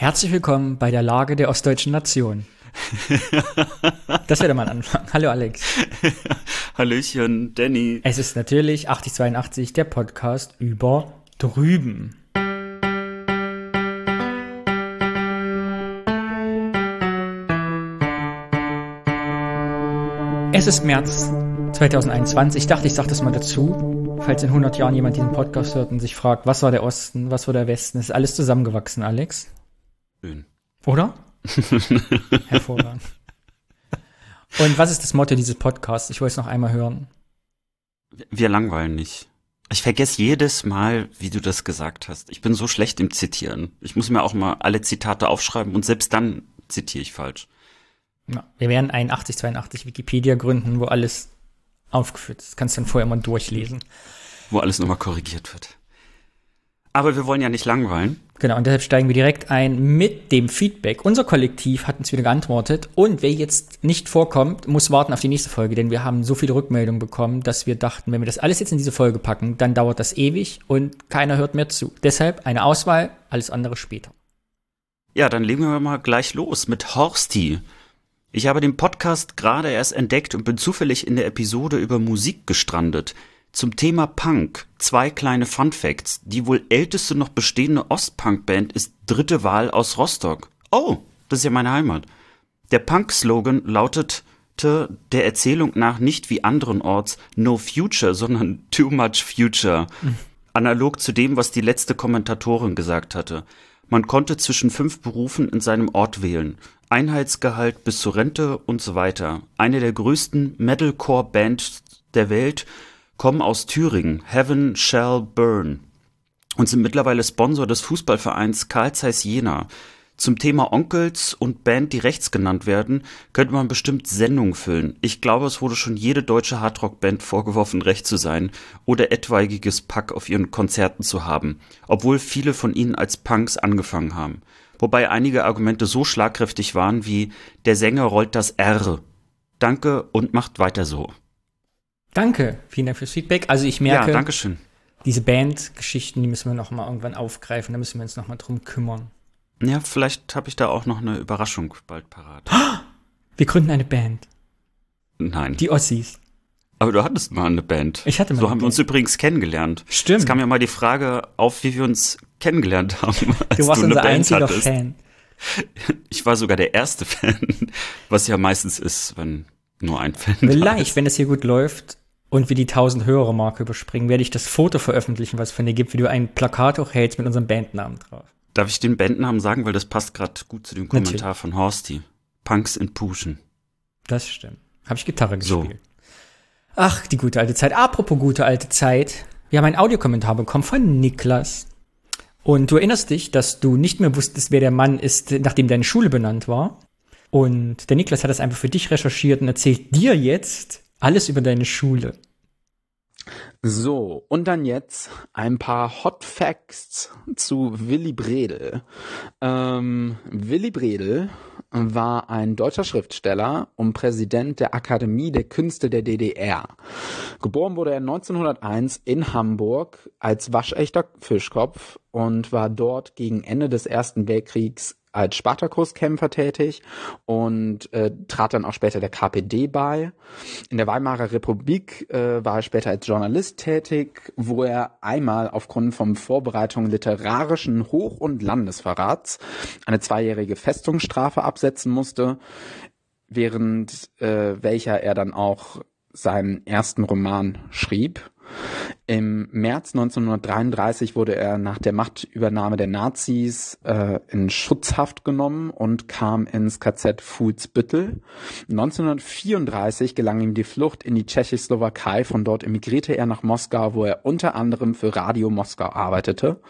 Herzlich willkommen bei der Lage der ostdeutschen Nation. Das wäre mal ein Anfang. Hallo Alex. Hallöchen, Danny. Es ist natürlich 8082, der Podcast über drüben. Es ist März 2021. Ich dachte, ich sage das mal dazu, falls in 100 Jahren jemand diesen Podcast hört und sich fragt, was war der Osten, was war der Westen. Es ist alles zusammengewachsen, Alex. Schön. Oder? Hervorragend. Und was ist das Motto dieses Podcasts? Ich wollte es noch einmal hören. Wir langweilen nicht. Ich vergesse jedes Mal, wie du das gesagt hast. Ich bin so schlecht im Zitieren. Ich muss mir auch mal alle Zitate aufschreiben und selbst dann zitiere ich falsch. Ja, wir werden einen 8082 Wikipedia gründen, wo alles aufgeführt ist. Das kannst du dann vorher mal durchlesen. Wo alles nochmal korrigiert wird. Aber wir wollen ja nicht langweilen. Genau, und deshalb steigen wir direkt ein mit dem Feedback. Unser Kollektiv hat uns wieder geantwortet und wer jetzt nicht vorkommt, muss warten auf die nächste Folge, denn wir haben so viele Rückmeldungen bekommen, dass wir dachten, wenn wir das alles jetzt in diese Folge packen, dann dauert das ewig und keiner hört mehr zu. Deshalb eine Auswahl, alles andere später. Ja, dann legen wir mal gleich los mit Horsti. Ich habe den Podcast gerade erst entdeckt und bin zufällig in der Episode über Musik gestrandet. Zum Thema Punk zwei kleine Fun Facts. Die wohl älteste noch bestehende Ostpunk-Band ist Dritte Wahl aus Rostock. Oh, das ist ja meine Heimat. Der Punk-Slogan lautete der Erzählung nach nicht wie anderenorts No Future, sondern Too Much Future. Analog zu dem, was die letzte Kommentatorin gesagt hatte. Man konnte zwischen fünf Berufen in seinem Ort wählen. Einheitsgehalt bis zur Rente und so weiter. Eine der größten Metalcore-Bands der Welt kommen aus Thüringen, Heaven Shall Burn, und sind mittlerweile Sponsor des Fußballvereins Karl Zeiss Jena. Zum Thema Onkels und Band, die rechts genannt werden, könnte man bestimmt Sendungen füllen. Ich glaube, es wurde schon jede deutsche Hardrock-Band vorgeworfen, recht zu sein oder etwaiges Pack auf ihren Konzerten zu haben, obwohl viele von ihnen als Punks angefangen haben. Wobei einige Argumente so schlagkräftig waren wie der Sänger rollt das R. Danke und macht weiter so. Danke, vielen Dank fürs Feedback. Also ich merke, ja, danke schön. diese Bandgeschichten, die müssen wir noch mal irgendwann aufgreifen, da müssen wir uns noch mal drum kümmern. Ja, vielleicht habe ich da auch noch eine Überraschung bald parat. Wir gründen eine Band, Nein. die Ossis. Aber du hattest mal eine Band. Ich hatte mal So eine haben wir uns Band. übrigens kennengelernt. Stimmt. Es kam ja mal die Frage auf, wie wir uns kennengelernt haben. Als Du warst eine unser Band einziger hattest. Fan. Ich war sogar der erste Fan, was ja meistens ist, wenn nur ein Fan Vielleicht, wenn das hier gut läuft und wir die 1000 Hörer-Marke überspringen, werde ich das Foto veröffentlichen, was es von dir gibt, wie du ein Plakat hochhältst mit unserem Bandnamen drauf. Darf ich den Bandnamen sagen, weil das passt gerade gut zu dem Natürlich. Kommentar von Horsti. Punks in Puschen. Das stimmt. Habe ich Gitarre So. gespielt. Ach, die gute alte Zeit. Apropos gute alte Zeit. Wir haben einen Audiokommentar bekommen von Niklas. Und du erinnerst dich, dass du nicht mehr wusstest, wer der Mann ist, nachdem deine Schule benannt war. Und der Niklas hat das einfach für dich recherchiert und erzählt dir jetzt alles über deine Schule. So, und dann jetzt ein paar Hot Facts zu Willy Bredel. Ähm, Willy Bredel war ein deutscher Schriftsteller und Präsident der Akademie der Künste der DDR. Geboren wurde er 1901 in Hamburg als waschechter Fischkopf und war dort gegen Ende des Ersten Weltkriegs als Spartakuskämpfer tätig und äh, trat dann auch später der KPD bei. In der Weimarer Republik äh, war er später als Journalist tätig, wo er einmal aufgrund von Vorbereitung literarischen Hoch- und Landesverrats eine zweijährige Festungsstrafe absetzen musste, während äh, welcher er dann auch seinen ersten Roman schrieb. Im März 1933 wurde er nach der Machtübernahme der Nazis äh, in Schutzhaft genommen und kam ins KZ Fuhlsbüttel. 1934 gelang ihm die Flucht in die Tschechoslowakei. Von dort emigrierte er nach Moskau, wo er unter anderem für Radio Moskau arbeitete.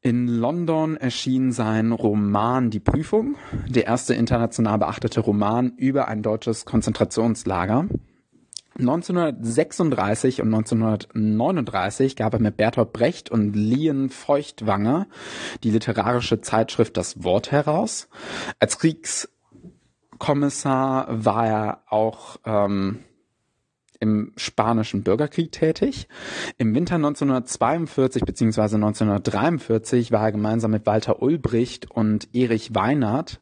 In London erschien sein Roman Die Prüfung, der erste international beachtete Roman über ein deutsches Konzentrationslager. 1936 und 1939 gab er mit Bertolt Brecht und Lien Feuchtwanger die literarische Zeitschrift Das Wort heraus. Als Kriegskommissar war er auch ähm, im Spanischen Bürgerkrieg tätig. Im Winter 1942 bzw. 1943 war er gemeinsam mit Walter Ulbricht und Erich Weinert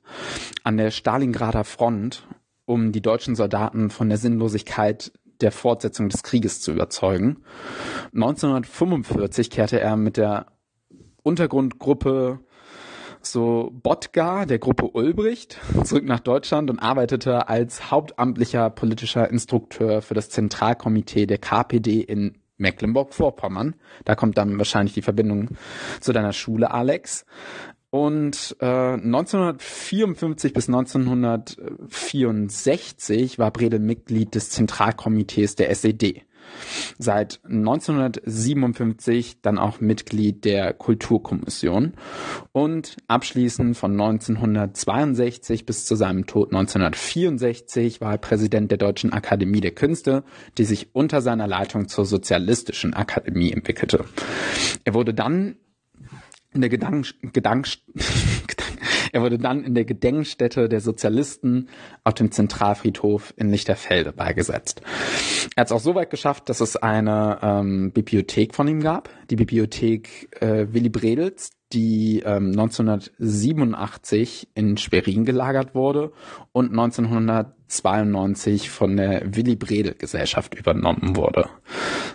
an der Stalingrader Front, um die deutschen Soldaten von der Sinnlosigkeit der Fortsetzung des Krieges zu überzeugen. 1945 kehrte er mit der Untergrundgruppe so Botgar der Gruppe Ulbricht zurück nach Deutschland und arbeitete als hauptamtlicher politischer Instrukteur für das Zentralkomitee der KPD in Mecklenburg-Vorpommern. Da kommt dann wahrscheinlich die Verbindung zu deiner Schule, Alex. Und äh, 1954 bis 1964 war Bredel Mitglied des Zentralkomitees der SED seit 1957 dann auch Mitglied der Kulturkommission und abschließend von 1962 bis zu seinem Tod 1964 war er Präsident der Deutschen Akademie der Künste, die sich unter seiner Leitung zur Sozialistischen Akademie entwickelte. Er wurde dann in der Gedank, Gedank, er wurde dann in der Gedenkstätte der Sozialisten auf dem Zentralfriedhof in Lichterfelde beigesetzt. Er hat es auch so weit geschafft, dass es eine ähm, Bibliothek von ihm gab, die Bibliothek äh, Willy Bredels, die ähm, 1987 in Schwerin gelagert wurde und 1992 von der Willy Bredel Gesellschaft übernommen wurde.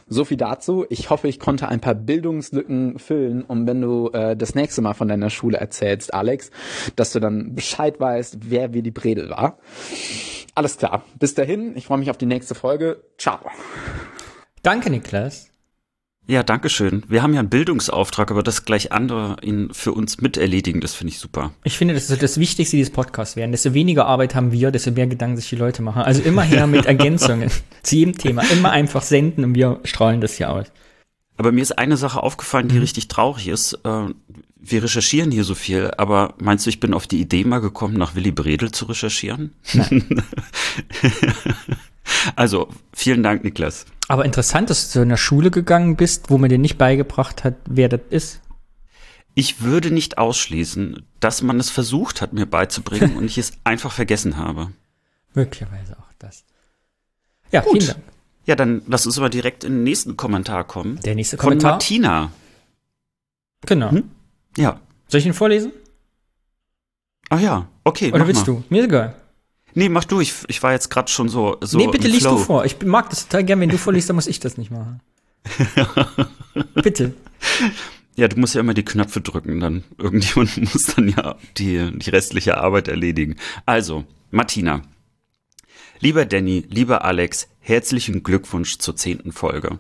So viel dazu. Ich hoffe, ich konnte ein paar Bildungslücken füllen, um wenn du äh, das nächste Mal von deiner Schule erzählst, Alex, dass du dann Bescheid weißt, wer Willy Bredel war. Alles klar. Bis dahin, ich freue mich auf die nächste Folge. Ciao. Danke, Niklas. Ja, danke schön. Wir haben ja einen Bildungsauftrag, aber das gleich andere ihn für uns miterledigen, das finde ich super. Ich finde, das ist das Wichtigste dieses Podcasts werden. Desto weniger Arbeit haben wir, desto mehr Gedanken sich die Leute machen. Also immer her mit Ergänzungen zu jedem Thema. Immer einfach senden und wir strahlen das hier aus. Aber mir ist eine Sache aufgefallen, die mhm. richtig traurig ist. Äh, wir recherchieren hier so viel, aber meinst du, ich bin auf die Idee mal gekommen, nach Willy Bredel zu recherchieren? Nein. also, vielen Dank, Niklas. Aber interessant, dass du zu einer Schule gegangen bist, wo man dir nicht beigebracht hat, wer das ist. Ich würde nicht ausschließen, dass man es versucht hat, mir beizubringen und ich es einfach vergessen habe. Möglicherweise auch das. Ja, Gut. vielen Dank. Ja, dann lass uns aber direkt in den nächsten Kommentar kommen. Der nächste Kommentar. Von Martina. Genau. Hm? Ja. Soll ich ihn vorlesen? Ach ja, okay. Oder willst mal. du? Mir ist egal. Nee, mach du. Ich, ich war jetzt gerade schon so, so. Nee, bitte liest du vor. Ich mag das total gern. Wenn du vorliest, dann muss ich das nicht machen. bitte. Ja, du musst ja immer die Knöpfe drücken, dann irgendjemand muss dann ja die, die restliche Arbeit erledigen. Also, Martina. Lieber Danny, lieber Alex, herzlichen Glückwunsch zur zehnten Folge.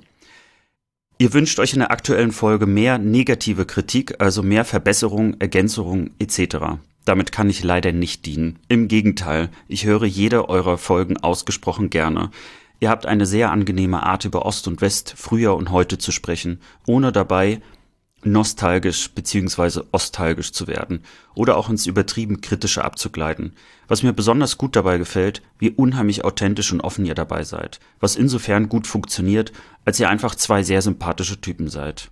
Ihr wünscht euch in der aktuellen Folge mehr negative Kritik, also mehr Verbesserung, Ergänzung etc. Damit kann ich leider nicht dienen. Im Gegenteil, ich höre jede eurer Folgen ausgesprochen gerne. Ihr habt eine sehr angenehme Art über Ost und West, früher und heute zu sprechen, ohne dabei nostalgisch bzw. ostalgisch zu werden oder auch ins übertrieben kritische abzugleiten. Was mir besonders gut dabei gefällt, wie unheimlich authentisch und offen ihr dabei seid, was insofern gut funktioniert, als ihr einfach zwei sehr sympathische Typen seid.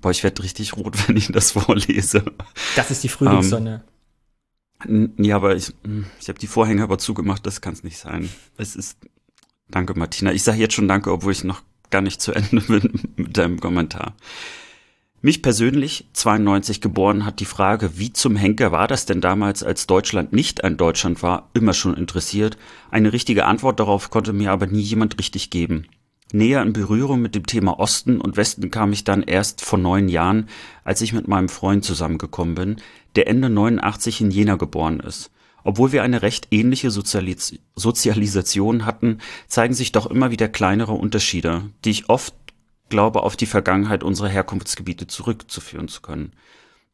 Boah, ich werde richtig rot, wenn ich das vorlese. Das ist die Frühlingssonne. Ähm, ja, aber ich, hm, ich habe die Vorhänge aber zugemacht, das kann es nicht sein. Es ist. Danke, Martina. Ich sage jetzt schon danke, obwohl ich noch gar nicht zu Ende bin mit deinem Kommentar. Mich persönlich, 92 geboren, hat die Frage, wie zum Henker war das denn damals, als Deutschland nicht ein Deutschland war, immer schon interessiert. Eine richtige Antwort darauf konnte mir aber nie jemand richtig geben. Näher in Berührung mit dem Thema Osten und Westen kam ich dann erst vor neun Jahren, als ich mit meinem Freund zusammengekommen bin, der Ende 89 in Jena geboren ist. Obwohl wir eine recht ähnliche Sozialis Sozialisation hatten, zeigen sich doch immer wieder kleinere Unterschiede, die ich oft glaube, auf die Vergangenheit unserer Herkunftsgebiete zurückzuführen zu können.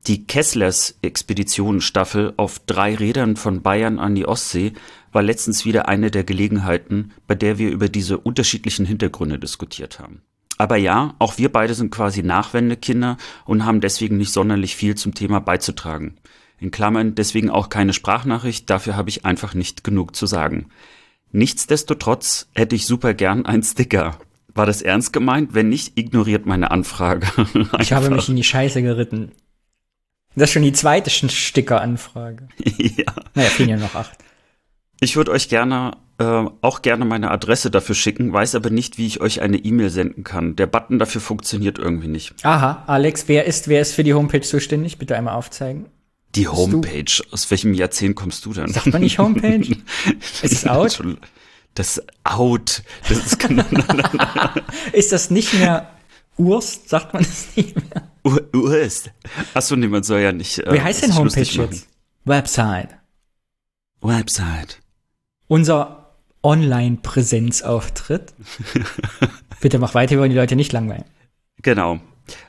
Die Kesslers Expeditionenstaffel auf drei Rädern von Bayern an die Ostsee war letztens wieder eine der Gelegenheiten, bei der wir über diese unterschiedlichen Hintergründe diskutiert haben. Aber ja, auch wir beide sind quasi Nachwendekinder und haben deswegen nicht sonderlich viel zum Thema beizutragen. In Klammern deswegen auch keine Sprachnachricht, dafür habe ich einfach nicht genug zu sagen. Nichtsdestotrotz hätte ich super gern einen Sticker. War das ernst gemeint? Wenn nicht, ignoriert meine Anfrage. ich habe mich in die Scheiße geritten. Das ist schon die zweite Sticker-Anfrage. ja. Naja, fehlen ja noch acht. Ich würde euch gerne äh, auch gerne meine Adresse dafür schicken, weiß aber nicht, wie ich euch eine E-Mail senden kann. Der Button dafür funktioniert irgendwie nicht. Aha, Alex, wer ist, wer ist für die Homepage zuständig? Bitte einmal aufzeigen. Die Homepage. Aus welchem Jahrzehnt kommst du denn? Sagt man nicht Homepage? ist es out? Das out. Das ist, ist das nicht mehr Urst? Sagt man das nicht mehr? Ur Urst. Achso, nee, man soll ja nicht. Äh, Wie heißt denn Homepage jetzt? Website. Website. Unser Online-Präsenzauftritt. Bitte mach weiter, wir wollen die Leute nicht langweilen. Genau.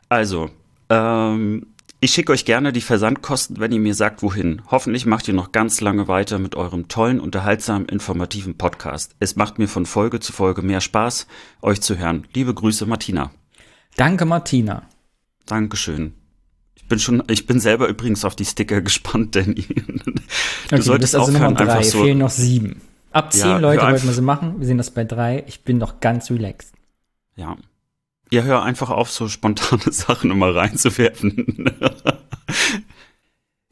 Also, ähm, ich schicke euch gerne die Versandkosten, wenn ihr mir sagt, wohin. Hoffentlich macht ihr noch ganz lange weiter mit eurem tollen, unterhaltsamen, informativen Podcast. Es macht mir von Folge zu Folge mehr Spaß, euch zu hören. Liebe Grüße, Martina. Danke, Martina. Dankeschön. Ich bin schon, ich bin selber übrigens auf die Sticker gespannt, Danny. Du okay, solltest also aufhören, Nummer drei. einfach so. Fehlen noch sieben. Ab zehn ja, Leute wollten wir sie machen. Wir sehen das bei drei. Ich bin noch ganz relaxed. Ja, ja, hör einfach auf, so spontane Sachen immer reinzuwerfen.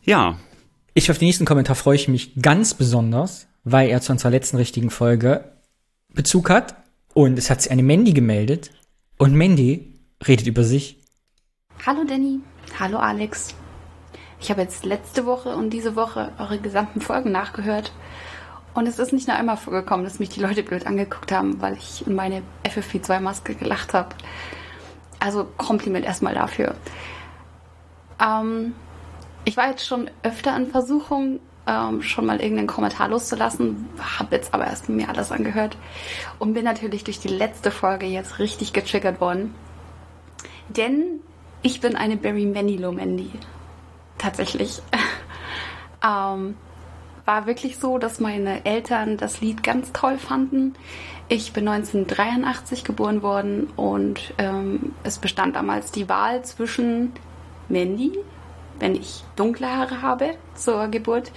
ja. Ich auf den nächsten Kommentar freue ich mich ganz besonders, weil er zu unserer letzten richtigen Folge Bezug hat. Und es hat sich eine Mandy gemeldet. Und Mandy redet über sich. Hallo Danny. Hallo Alex. Ich habe jetzt letzte Woche und diese Woche eure gesamten Folgen nachgehört und es ist nicht nur einmal vorgekommen, dass mich die Leute blöd angeguckt haben, weil ich in meine FFP2-Maske gelacht habe. Also Kompliment erstmal dafür. Ähm, ich war jetzt schon öfter in Versuchung, ähm, schon mal irgendeinen Kommentar loszulassen, habe jetzt aber erst mir alles angehört und bin natürlich durch die letzte Folge jetzt richtig getriggert worden. Denn ich bin eine Barry Manilow Mandy. Tatsächlich. ähm, war wirklich so, dass meine Eltern das Lied ganz toll fanden. Ich bin 1983 geboren worden und ähm, es bestand damals die Wahl zwischen Mandy, wenn ich dunkle Haare habe zur Geburt,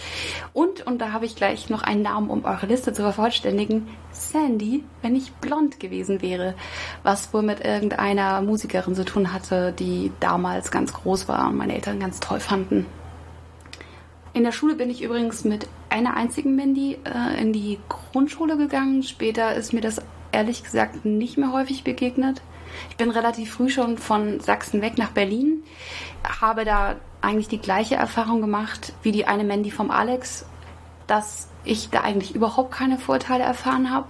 und, und da habe ich gleich noch einen Namen, um eure Liste zu vervollständigen, Sandy, wenn ich blond gewesen wäre, was wohl mit irgendeiner Musikerin zu tun hatte, die damals ganz groß war und meine Eltern ganz toll fanden. In der Schule bin ich übrigens mit einer einzigen Mandy äh, in die Grundschule gegangen. Später ist mir das ehrlich gesagt nicht mehr häufig begegnet. Ich bin relativ früh schon von Sachsen weg nach Berlin, habe da eigentlich die gleiche Erfahrung gemacht wie die eine Mandy vom Alex, dass ich da eigentlich überhaupt keine Vorteile erfahren habe.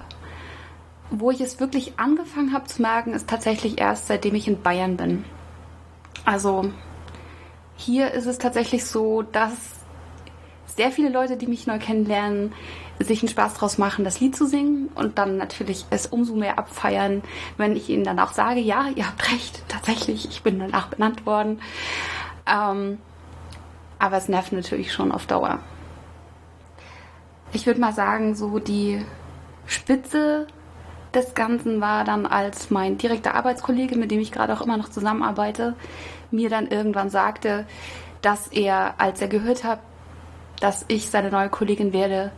Wo ich es wirklich angefangen habe zu merken, ist tatsächlich erst seitdem ich in Bayern bin. Also hier ist es tatsächlich so, dass sehr viele Leute, die mich neu kennenlernen, sich einen Spaß draus machen, das Lied zu singen und dann natürlich es umso mehr abfeiern, wenn ich ihnen dann auch sage, ja, ihr habt recht, tatsächlich, ich bin danach benannt worden. Ähm, aber es nervt natürlich schon auf Dauer. Ich würde mal sagen, so die Spitze des Ganzen war dann, als mein direkter Arbeitskollege, mit dem ich gerade auch immer noch zusammenarbeite, mir dann irgendwann sagte, dass er, als er gehört hat, dass ich seine neue Kollegin werde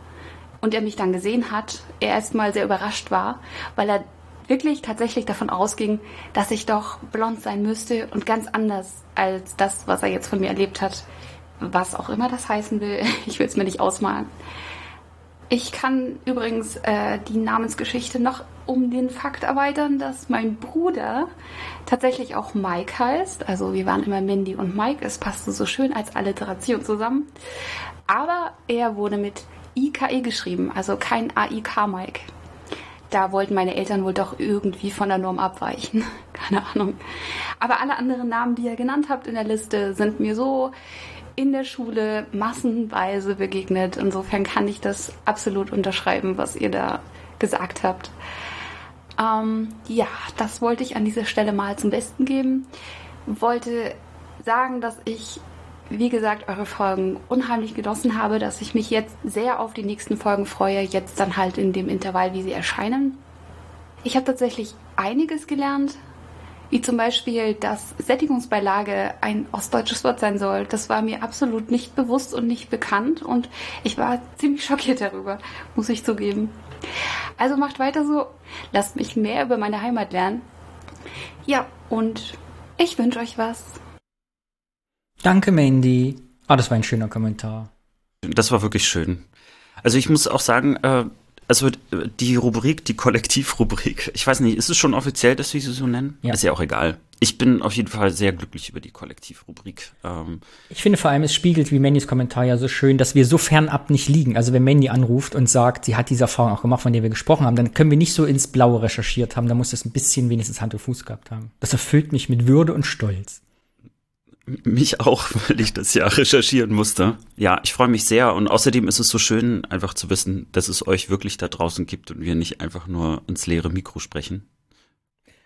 und er mich dann gesehen hat, er erstmal sehr überrascht war, weil er wirklich tatsächlich davon ausging, dass ich doch blond sein müsste und ganz anders als das, was er jetzt von mir erlebt hat. Was auch immer das heißen will, ich will es mir nicht ausmalen. Ich kann übrigens äh, die Namensgeschichte noch um den Fakt erweitern, dass mein Bruder tatsächlich auch Mike heißt. Also wir waren immer Mindy und Mike. Es passte so schön als Alliteration zusammen. Aber er wurde mit IKE geschrieben, also kein AIK-Mike. Da wollten meine Eltern wohl doch irgendwie von der Norm abweichen. Keine Ahnung. Aber alle anderen Namen, die ihr genannt habt in der Liste, sind mir so in der Schule massenweise begegnet. Insofern kann ich das absolut unterschreiben, was ihr da gesagt habt. Ähm, ja, das wollte ich an dieser Stelle mal zum Besten geben. Wollte sagen, dass ich wie gesagt, eure Folgen unheimlich genossen habe, dass ich mich jetzt sehr auf die nächsten Folgen freue, jetzt dann halt in dem Intervall, wie sie erscheinen. Ich habe tatsächlich einiges gelernt, wie zum Beispiel, dass Sättigungsbeilage ein ostdeutsches Wort sein soll. Das war mir absolut nicht bewusst und nicht bekannt und ich war ziemlich schockiert darüber, muss ich zugeben. Also macht weiter so, lasst mich mehr über meine Heimat lernen. Ja, und ich wünsche euch was. Danke, Mandy. Ah, das war ein schöner Kommentar. Das war wirklich schön. Also ich muss auch sagen, äh, also die Rubrik, die Kollektivrubrik, ich weiß nicht, ist es schon offiziell, dass wir sie so nennen? Ja. Ist ja auch egal. Ich bin auf jeden Fall sehr glücklich über die Kollektivrubrik. Ähm, Ich finde vor allem, es spiegelt, wie Mannys Kommentar ja so schön, dass wir so fernab nicht liegen. Also wenn Mandy anruft und sagt, sie hat diese Erfahrung auch gemacht, von der wir gesprochen haben, dann können wir nicht so ins Blaue recherchiert haben. Da muss das ein bisschen wenigstens Hand und Fuß gehabt haben. Das erfüllt mich mit Würde und Stolz. Mich auch, weil ich das ja recherchieren musste. Ja, ich freue mich sehr und außerdem ist es so schön, einfach zu wissen, dass es euch wirklich da draußen gibt und wir nicht einfach nur ins leere Mikro sprechen.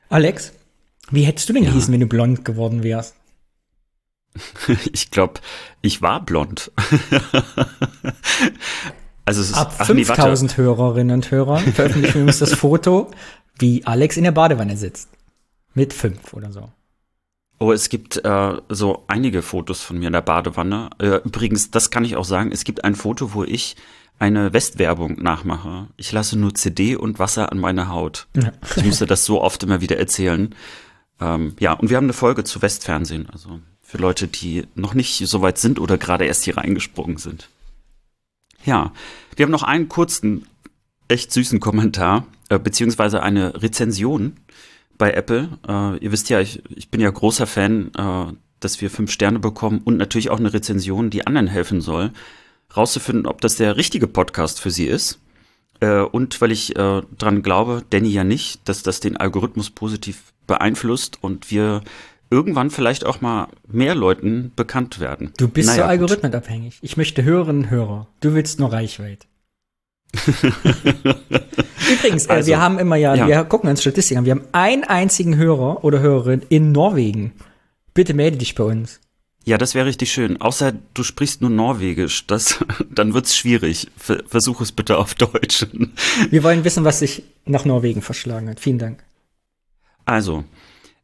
Alex, wie hättest du denn Ja. gehießen, wenn du blond geworden wärst? Ich glaube, ich war blond. also es ist Ab ach nee, warte. 5000 Hörerinnen und Hörern veröffentlichen wir uns das Foto, wie Alex in der Badewanne sitzt. Mit fünf oder so. Oh, es gibt äh, so einige Fotos von mir in der Badewanne. Äh, übrigens, das kann ich auch sagen, es gibt ein Foto, wo ich eine Westwerbung nachmache. Ich lasse nur CD und Wasser an meine Haut. Ja. Ich musste das so oft immer wieder erzählen. Ähm, ja, und wir haben eine Folge zu Westfernsehen, also für Leute, die noch nicht so weit sind oder gerade erst hier reingesprungen sind. Ja, wir haben noch einen kurzen, echt süßen Kommentar, äh, beziehungsweise eine Rezension bei Apple. Äh, ihr wisst ja, ich, ich bin ja großer Fan, äh, dass wir fünf Sterne bekommen und natürlich auch eine Rezension, die anderen helfen soll, rauszufinden, ob das der richtige Podcast für sie ist. Äh, und weil ich äh, dran glaube, Danny ja nicht, dass das den Algorithmus positiv beeinflusst und wir irgendwann vielleicht auch mal mehr Leuten bekannt werden. Du bist Naja, so algorithmenabhängig. Ich möchte und Hörer. Du willst nur Reichweite. Übrigens, äh, Also, wir haben immer ja, ja. wir gucken uns Statistiken an. Wir haben einen einzigen Hörer oder Hörerin in Norwegen. Bitte melde dich bei uns. Ja, das wäre richtig schön. Außer du sprichst nur Norwegisch, das, dann wird's schwierig. Ver versuch es bitte auf Deutsch. Wir wollen wissen, was sich nach Norwegen verschlagen hat. Vielen Dank. Also,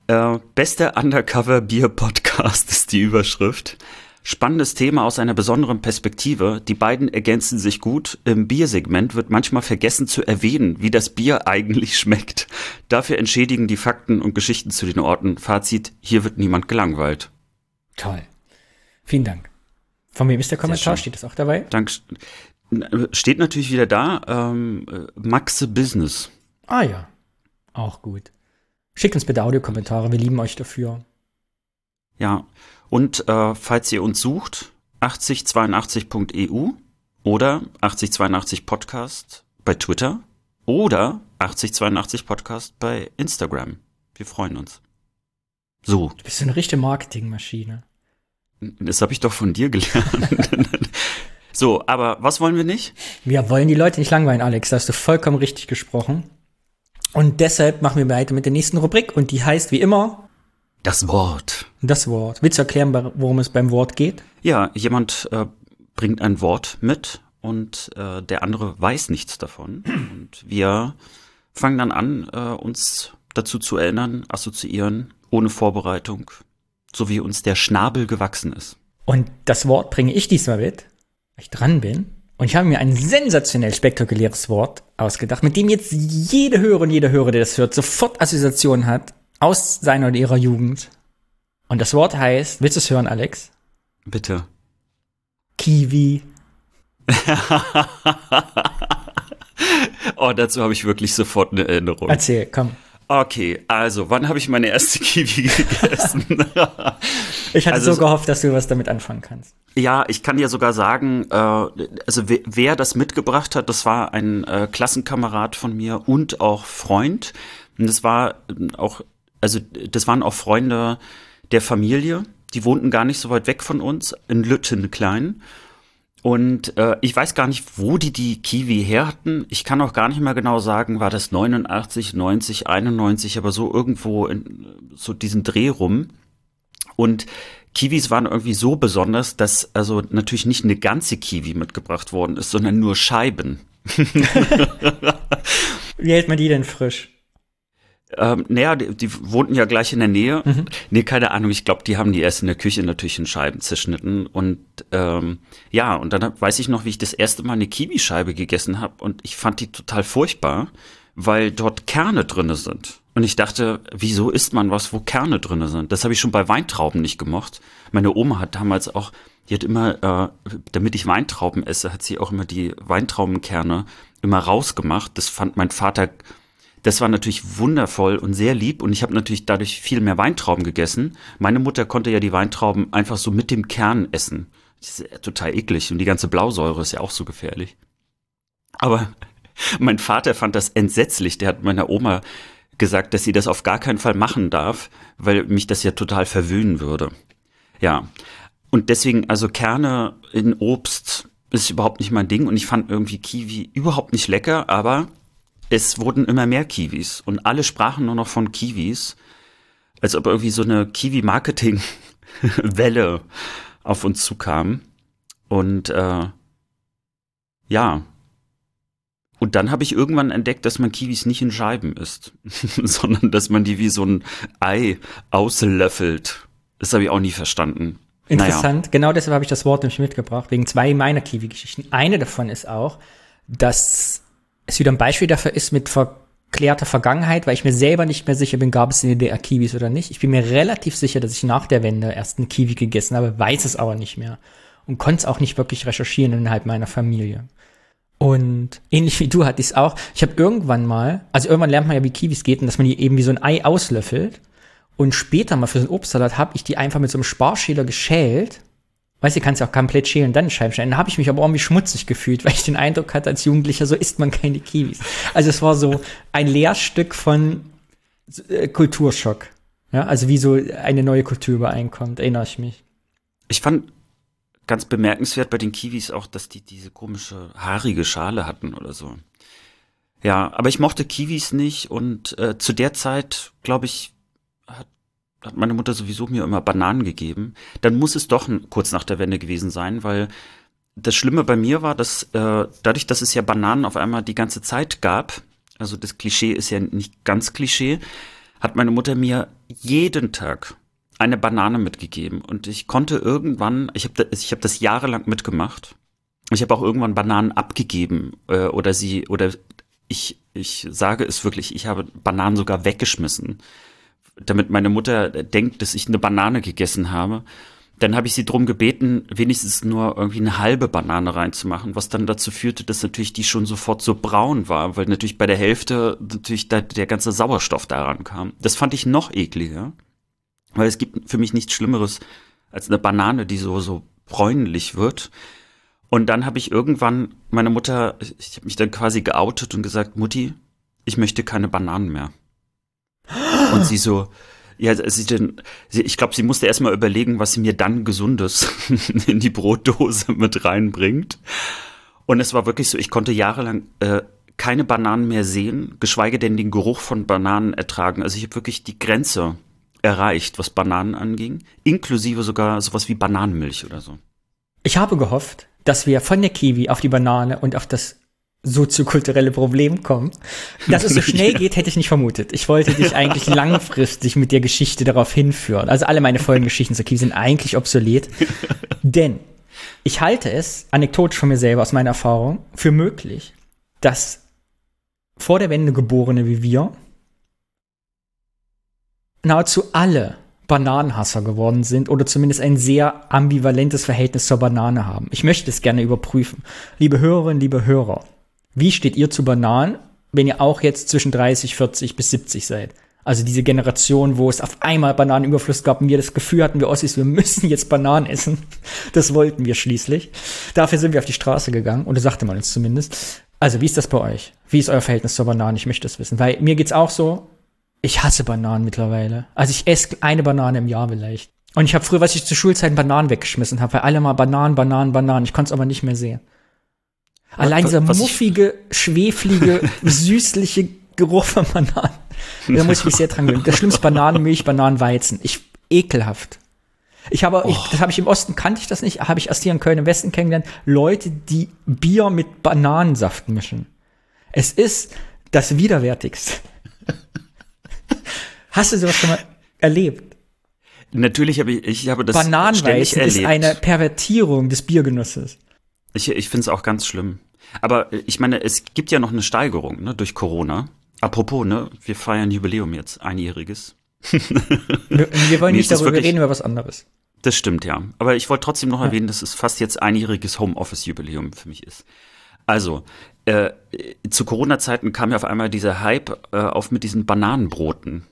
äh, bester Undercover-Bier-Podcast ist die Überschrift. Spannendes Thema aus einer besonderen Perspektive. Die beiden ergänzen sich gut. Im Biersegment wird manchmal vergessen zu erwähnen, wie das Bier eigentlich schmeckt. Dafür entschädigen die Fakten und Geschichten zu den Orten. Fazit, hier wird niemand gelangweilt. Toll. Vielen Dank. Von wem ist der Kommentar? Steht das auch dabei? Dank. Steht natürlich wieder da, ähm, äh, Maxe Business. Ah ja. Auch gut. Schickt uns bitte Audiokommentare. Wir lieben euch dafür. Ja, und äh, falls ihr uns sucht, 8082.eu oder 8082 Podcast bei Twitter oder 8082 Podcast bei Instagram. Wir freuen uns. So, Du bist eine richtige Marketingmaschine. das habe ich doch von dir gelernt. so, aber was wollen wir nicht? Wir wollen die Leute nicht langweilen, Alex. Da hast du vollkommen richtig gesprochen. Und deshalb machen wir weiter mit der nächsten Rubrik. Und die heißt wie immer Das Wort. das Wort. Willst du erklären, worum es beim Wort geht? Ja, jemand äh, bringt ein Wort mit und äh, der andere weiß nichts davon. Und wir fangen dann an, äh, uns dazu zu erinnern, assoziieren, ohne Vorbereitung, so wie uns der Schnabel gewachsen ist. Und das Wort bringe ich diesmal mit, weil ich dran bin. Und ich habe mir ein sensationell spektakuläres Wort ausgedacht, mit dem jetzt jede Hörerin, jeder Hörer, der das hört, sofort Assoziationen hat aus seiner oder ihrer Jugend. Und das Wort heißt, willst du es hören, Alex? Bitte. Kiwi. Oh, dazu habe ich wirklich sofort eine Erinnerung. Erzähl, komm. Okay, also, wann habe ich meine erste Kiwi gegessen? Ich hatte Also so gehofft, dass du was damit anfangen kannst. Ja, ich kann dir sogar sagen, äh, also wer, wer das mitgebracht hat, das war ein äh, Klassenkamerad von mir und auch Freund. Und das war ähm, auch, also das waren auch Freunde der Familie. Die wohnten gar nicht so weit weg von uns, in Lütten klein. Und äh, ich weiß gar nicht, wo die die Kiwi her hatten. Ich kann auch gar nicht mehr genau sagen, war das 89, 90, 91, aber so irgendwo in so diesen Dreh rum. Und Kiwis waren irgendwie so besonders, dass also natürlich nicht eine ganze Kiwi mitgebracht worden ist, sondern nur Scheiben. Wie hält man die denn frisch? Ähm, naja, die, die wohnten ja gleich in der Nähe. Nee, keine Ahnung, ich glaube, die haben die erst in der Küche natürlich in Scheiben zerschnitten. Und ähm, ja, und dann weiß ich noch, wie ich das erste Mal eine Kiwischeibe gegessen habe und ich fand die total furchtbar, weil dort Kerne drinne sind. Und ich dachte, wieso isst man was, wo Kerne drinne sind? Das habe ich schon bei Weintrauben nicht gemocht. Meine Oma hat damals auch die hat immer, äh, damit ich Weintrauben esse, hat sie auch immer die Weintraubenkerne immer rausgemacht. Das fand mein Vater, das war natürlich wundervoll und sehr lieb und ich habe natürlich dadurch viel mehr Weintrauben gegessen. Meine Mutter konnte ja die Weintrauben einfach so mit dem Kern essen. Das ist ja total eklig und die ganze Blausäure ist ja auch so gefährlich. Aber mein Vater fand das entsetzlich. Der hat meiner Oma gesagt, dass sie das auf gar keinen Fall machen darf, weil mich das ja total verwöhnen würde. Ja. Und deswegen, also Kerne in Obst ist überhaupt nicht mein Ding und ich fand irgendwie Kiwi überhaupt nicht lecker, aber es wurden immer mehr Kiwis und alle sprachen nur noch von Kiwis, als ob irgendwie so eine Kiwi-Marketing-Welle auf uns zukam. Und äh, ja, und dann habe ich irgendwann entdeckt, dass man Kiwis nicht in Scheiben isst, sondern dass man die wie so ein Ei auslöffelt. Das habe ich auch nie verstanden. Interessant, naja. genau deshalb habe ich das Wort nämlich mitgebracht, wegen zwei meiner Kiwi-Geschichten. Eine davon ist auch, dass es wieder ein Beispiel dafür ist mit verklärter Vergangenheit, weil ich mir selber nicht mehr sicher bin, gab es in der DDR Kiwis oder nicht. Ich bin mir relativ sicher, dass ich nach der Wende erst einen Kiwi gegessen habe, weiß es aber nicht mehr und konnte es auch nicht wirklich recherchieren innerhalb meiner Familie. Und ähnlich wie du hatte ich es auch. Ich habe irgendwann mal, also irgendwann lernt man ja, wie Kiwis geht und dass man die eben wie so ein Ei auslöffelt. Und später mal für so einen Obstsalat habe ich die einfach mit so einem Sparschäler geschält. Weißt du, kannst ja auch komplett schälen, dann Scheiben schneiden. Da habe ich mich aber irgendwie schmutzig gefühlt, weil ich den Eindruck hatte, als Jugendlicher, so isst man keine Kiwis. Also es war so ein Lehrstück von äh, Kulturschock. Ja, also wie so eine neue Kultur übereinkommt, erinnere ich mich. Ich fand ganz bemerkenswert bei den Kiwis auch, dass die diese komische haarige Schale hatten oder so. Ja, aber ich mochte Kiwis nicht und äh, zu der Zeit, glaube ich, hat meine Mutter sowieso mir immer Bananen gegeben. Dann muss es doch kurz nach der Wende gewesen sein, weil das Schlimme bei mir war, dass äh, dadurch, dass es ja Bananen auf einmal die ganze Zeit gab, also das Klischee ist ja nicht ganz Klischee, hat meine Mutter mir jeden Tag eine Banane mitgegeben und ich konnte irgendwann, ich habe ich hab das jahrelang mitgemacht. Ich habe auch irgendwann Bananen abgegeben äh, oder sie oder ich ich sage es wirklich, ich habe Bananen sogar weggeschmissen, damit meine Mutter denkt, dass ich eine Banane gegessen habe. Dann habe ich sie drum gebeten, wenigstens nur irgendwie eine halbe Banane reinzumachen, was dann dazu führte, dass natürlich die schon sofort so braun war, weil natürlich bei der Hälfte natürlich da der ganze Sauerstoff daran kam. Das fand ich noch ekliger. Weil es gibt für mich nichts Schlimmeres als eine Banane, die so, so bräunlich wird. Und dann habe ich irgendwann meine Mutter, ich habe mich dann quasi geoutet und gesagt, Mutti, ich möchte keine Bananen mehr. Und sie so, ja, sie denn, ich glaube, sie musste erstmal überlegen, was sie mir dann Gesundes in die Brotdose mit reinbringt. Und es war wirklich so, ich konnte jahrelang äh, keine Bananen mehr sehen, geschweige denn den Geruch von Bananen ertragen. Also ich habe wirklich die Grenze erreicht, was Bananen anging, inklusive sogar sowas wie Bananenmilch oder so. Ich habe gehofft, dass wir von der Kiwi auf die Banane und auf das soziokulturelle Problem kommen. Dass es so schnell geht, hätte ich nicht vermutet. Ich wollte dich eigentlich langfristig mit der Geschichte darauf hinführen. Also alle meine Folgengeschichten zur Kiwi sind eigentlich obsolet. Denn ich halte es, anekdotisch von mir selber aus meiner Erfahrung, für möglich, dass vor der Wende Geborene wie wir nahezu alle Bananenhasser geworden sind oder zumindest ein sehr ambivalentes Verhältnis zur Banane haben. Ich möchte es gerne überprüfen. Liebe Hörerinnen, liebe Hörer, wie steht ihr zu Bananen, wenn ihr auch jetzt zwischen 30, 40 bis 70 seid? Also diese Generation, wo es auf einmal Bananenüberfluss gab und wir das Gefühl hatten, wir Ossis, wir müssen jetzt Bananen essen. Das wollten wir schließlich. Dafür sind wir auf die Straße gegangen, oder sagte man uns zumindest. Also, wie ist das bei euch? Wie ist euer Verhältnis zur Banane? Ich möchte das wissen. Weil mir geht's auch so, ich hasse Bananen mittlerweile. Also ich esse eine Banane im Jahr vielleicht. Und ich habe früher, was ich zu Schulzeiten Bananen weggeschmissen habe, weil alle mal Bananen, Bananen, Bananen. Ich konnte es aber nicht mehr sehen. Allein dieser muffige, schweflige, süßliche Geruch von Bananen. Da muss ich mich sehr dran gewöhnen. Das schlimmste Bananenmilch, Bananenweizen. Ich, ekelhaft. Ich habe, oh. ich, das habe ich im Osten kannte ich das nicht, habe ich erst hier in Köln im Westen kennengelernt. Leute, die Bier mit Bananensaft mischen. Es ist das widerwärtigste. Hast du sowas schon mal erlebt? Natürlich habe ich, ich habe das Bananenweizen ist eine Pervertierung des Biergenusses. Ich, ich finde es auch ganz schlimm. Aber ich meine, es gibt ja noch eine Steigerung ne, durch Corona. Apropos, ne, wir feiern Jubiläum jetzt, einjähriges. wir, wir wollen nicht darüber, wir reden über was anderes. Das stimmt, ja. Aber ich wollte trotzdem noch ja. erwähnen, dass es fast jetzt einjähriges Homeoffice-Jubiläum für mich ist. Also, äh, zu Corona-Zeiten kam ja auf einmal dieser Hype äh, auf mit diesen Bananenbroten.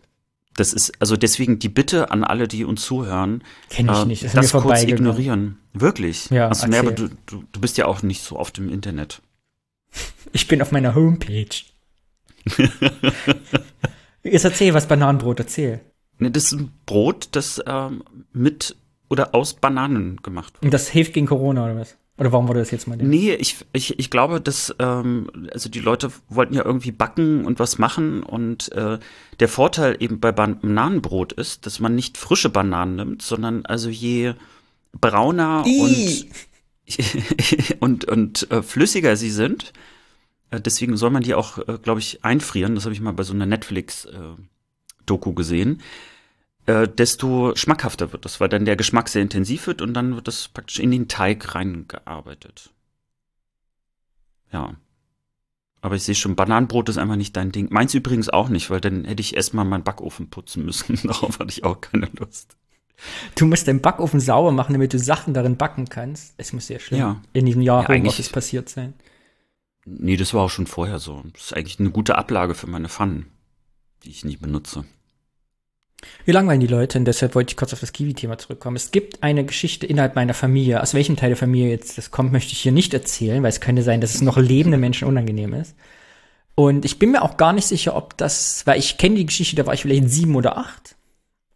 Das ist, also deswegen die Bitte an alle, die uns zuhören, Kenn ich äh, nicht. Das, das kurz ignorieren. Wirklich? Ja, also, nee, aber du, du, du bist ja auch nicht so oft im Internet. Ich bin auf meiner Homepage. Jetzt erzähl, was Bananenbrot erzähl. Ne, das ist ein Brot, das ähm, mit oder aus Bananen gemacht wird. Und das hilft gegen Corona oder was? Oder warum wurde das jetzt mal? Denn? Nee, ich, ich, ich glaube, dass ähm, also die Leute wollten ja irgendwie backen und was machen und äh, der Vorteil eben bei Bananenbrot ist, dass man nicht frische Bananen nimmt, sondern also je brauner und und und äh, flüssiger sie sind, äh, deswegen soll man die auch, äh, glaube ich, einfrieren. Das habe ich mal bei so einer Netflix-Doku äh, gesehen äh, desto schmackhafter wird das, weil dann der Geschmack sehr intensiv wird und dann wird das praktisch in den Teig reingearbeitet. Ja. Aber ich sehe schon, Bananenbrot ist einfach nicht dein Ding. Meins übrigens auch nicht, weil dann hätte ich erstmal meinen Backofen putzen müssen. Darauf hatte ich auch keine Lust. Du musst deinen Backofen sauber machen, damit du Sachen darin backen kannst. Es muss sehr schlimm ja. in diesem Jahr ja, Homeoffice passiert sein. Nee, das war auch schon vorher so. Das ist eigentlich eine gute Ablage für meine Pfannen, die ich nie benutze. Wir langweilen die Leute und deshalb wollte ich kurz auf das Kiwi-Thema zurückkommen. Es gibt eine Geschichte innerhalb meiner Familie. Aus welchem Teil der Familie jetzt das kommt, möchte ich hier nicht erzählen, weil es könnte sein, dass es noch lebende Menschen unangenehm ist. Und ich bin mir auch gar nicht sicher, ob das, weil ich kenne die Geschichte, da war ich vielleicht sieben oder acht.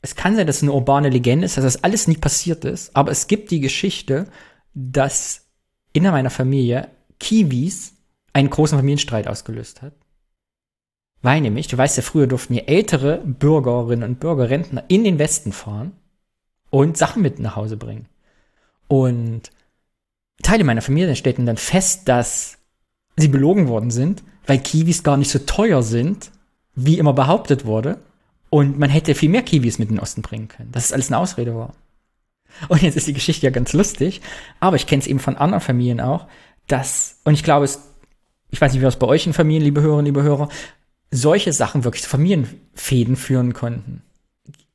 Es kann sein, dass es eine urbane Legende ist, dass das alles nie passiert ist, aber es gibt die Geschichte, dass innerhalb meiner Familie Kiwis einen großen Familienstreit ausgelöst hat. Weil nämlich, du weißt ja, früher durften ja ältere Bürgerinnen und Bürger, Rentner in den Westen fahren und Sachen mit nach Hause bringen. Und Teile meiner Familie stellten dann fest, dass sie belogen worden sind, weil Kiwis gar nicht so teuer sind, wie immer behauptet wurde. Und man hätte viel mehr Kiwis mit in den Osten bringen können. Dass es alles eine Ausrede war. Und jetzt ist die Geschichte ja ganz lustig, aber ich kenne es eben von anderen Familien auch, dass, und ich glaube, es, ich weiß nicht, wie das bei euch in Familien, liebe Hörerinnen, liebe Hörer, solche Sachen wirklich zu Familienfäden führen konnten.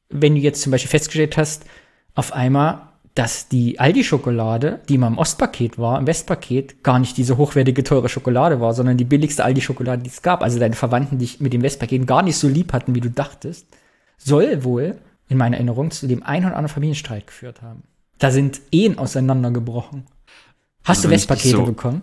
Wenn du jetzt zum Beispiel festgestellt hast, auf einmal, dass die Aldi-Schokolade, die mal im Ostpaket war, im Westpaket, gar nicht diese hochwertige, teure Schokolade war, sondern die billigste Aldi-Schokolade, die es gab. Also deine Verwandten dich mit dem Westpaket gar nicht so lieb hatten, wie du dachtest, soll wohl, in meiner Erinnerung, zu dem einen oder anderen Familienstreit geführt haben. Da sind Ehen auseinandergebrochen. Hast also du Westpakete so, bekommen?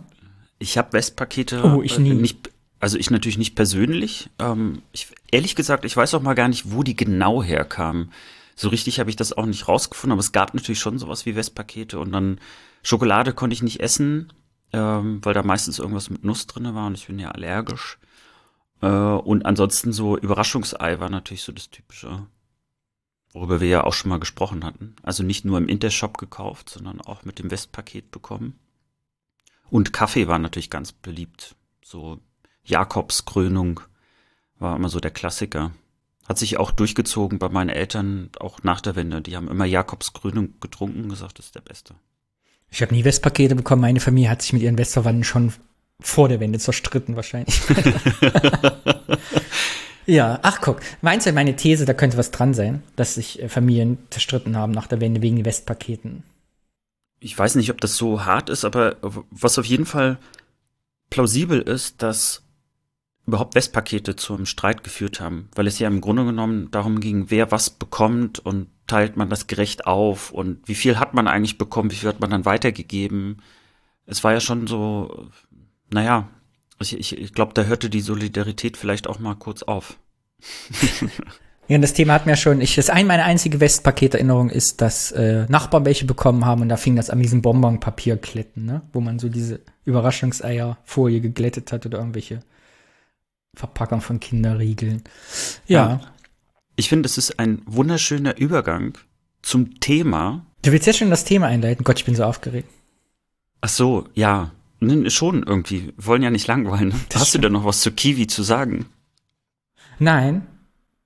Ich habe Westpakete oh, ich nie. nicht also ich natürlich nicht persönlich. Ähm, ich, ehrlich gesagt, ich weiß auch mal gar nicht, wo die genau herkamen. So richtig habe ich das auch nicht rausgefunden, aber es gab natürlich schon sowas wie Westpakete und dann Schokolade konnte ich nicht essen, ähm, weil da meistens irgendwas mit Nuss drinne war und ich bin ja allergisch. Äh, und ansonsten so Überraschungsei war natürlich so das Typische, worüber wir ja auch schon mal gesprochen hatten. Also nicht nur im Intershop gekauft, sondern auch mit dem Westpaket bekommen. Und Kaffee war natürlich ganz beliebt. So Jakobskrönung war immer so der Klassiker. Hat sich auch durchgezogen bei meinen Eltern, auch nach der Wende. Die haben immer Jakobskrönung getrunken und gesagt, das ist der Beste. Ich habe nie Westpakete bekommen. Meine Familie hat sich mit ihren Westverwandten schon vor der Wende zerstritten wahrscheinlich. ja, ach guck, meinst du meine These, da könnte was dran sein, dass sich äh, Familien zerstritten haben nach der Wende wegen Westpaketen? Ich weiß nicht, ob das so hart ist, aber was auf jeden Fall plausibel ist, dass überhaupt Westpakete zum Streit geführt haben, weil es ja im Grunde genommen darum ging, wer was bekommt und teilt man das gerecht auf und wie viel hat man eigentlich bekommen, wie viel hat man dann weitergegeben. Es war ja schon so, naja, ich, ich, ich glaube, da hörte die Solidarität vielleicht auch mal kurz auf. Ja, das Thema hat mir schon, ich, das ein, meine einzige Westpaketerinnerung ist, dass äh, Nachbarn welche bekommen haben und da fing das an diesem Bonbonpapierkletten, ne? Wo man so diese Überraschungseierfolie geglättet hat oder irgendwelche Verpackung von Kinderriegeln. Ja. ja. Ich finde, es ist ein wunderschöner Übergang zum Thema. Du willst jetzt schon das Thema einleiten? Gott, ich bin so aufgeregt. Ach so, ja. Schon irgendwie. Wir wollen ja nicht langweilen. Das Hast stimmt. du da noch was zu Kiwi zu sagen? Nein.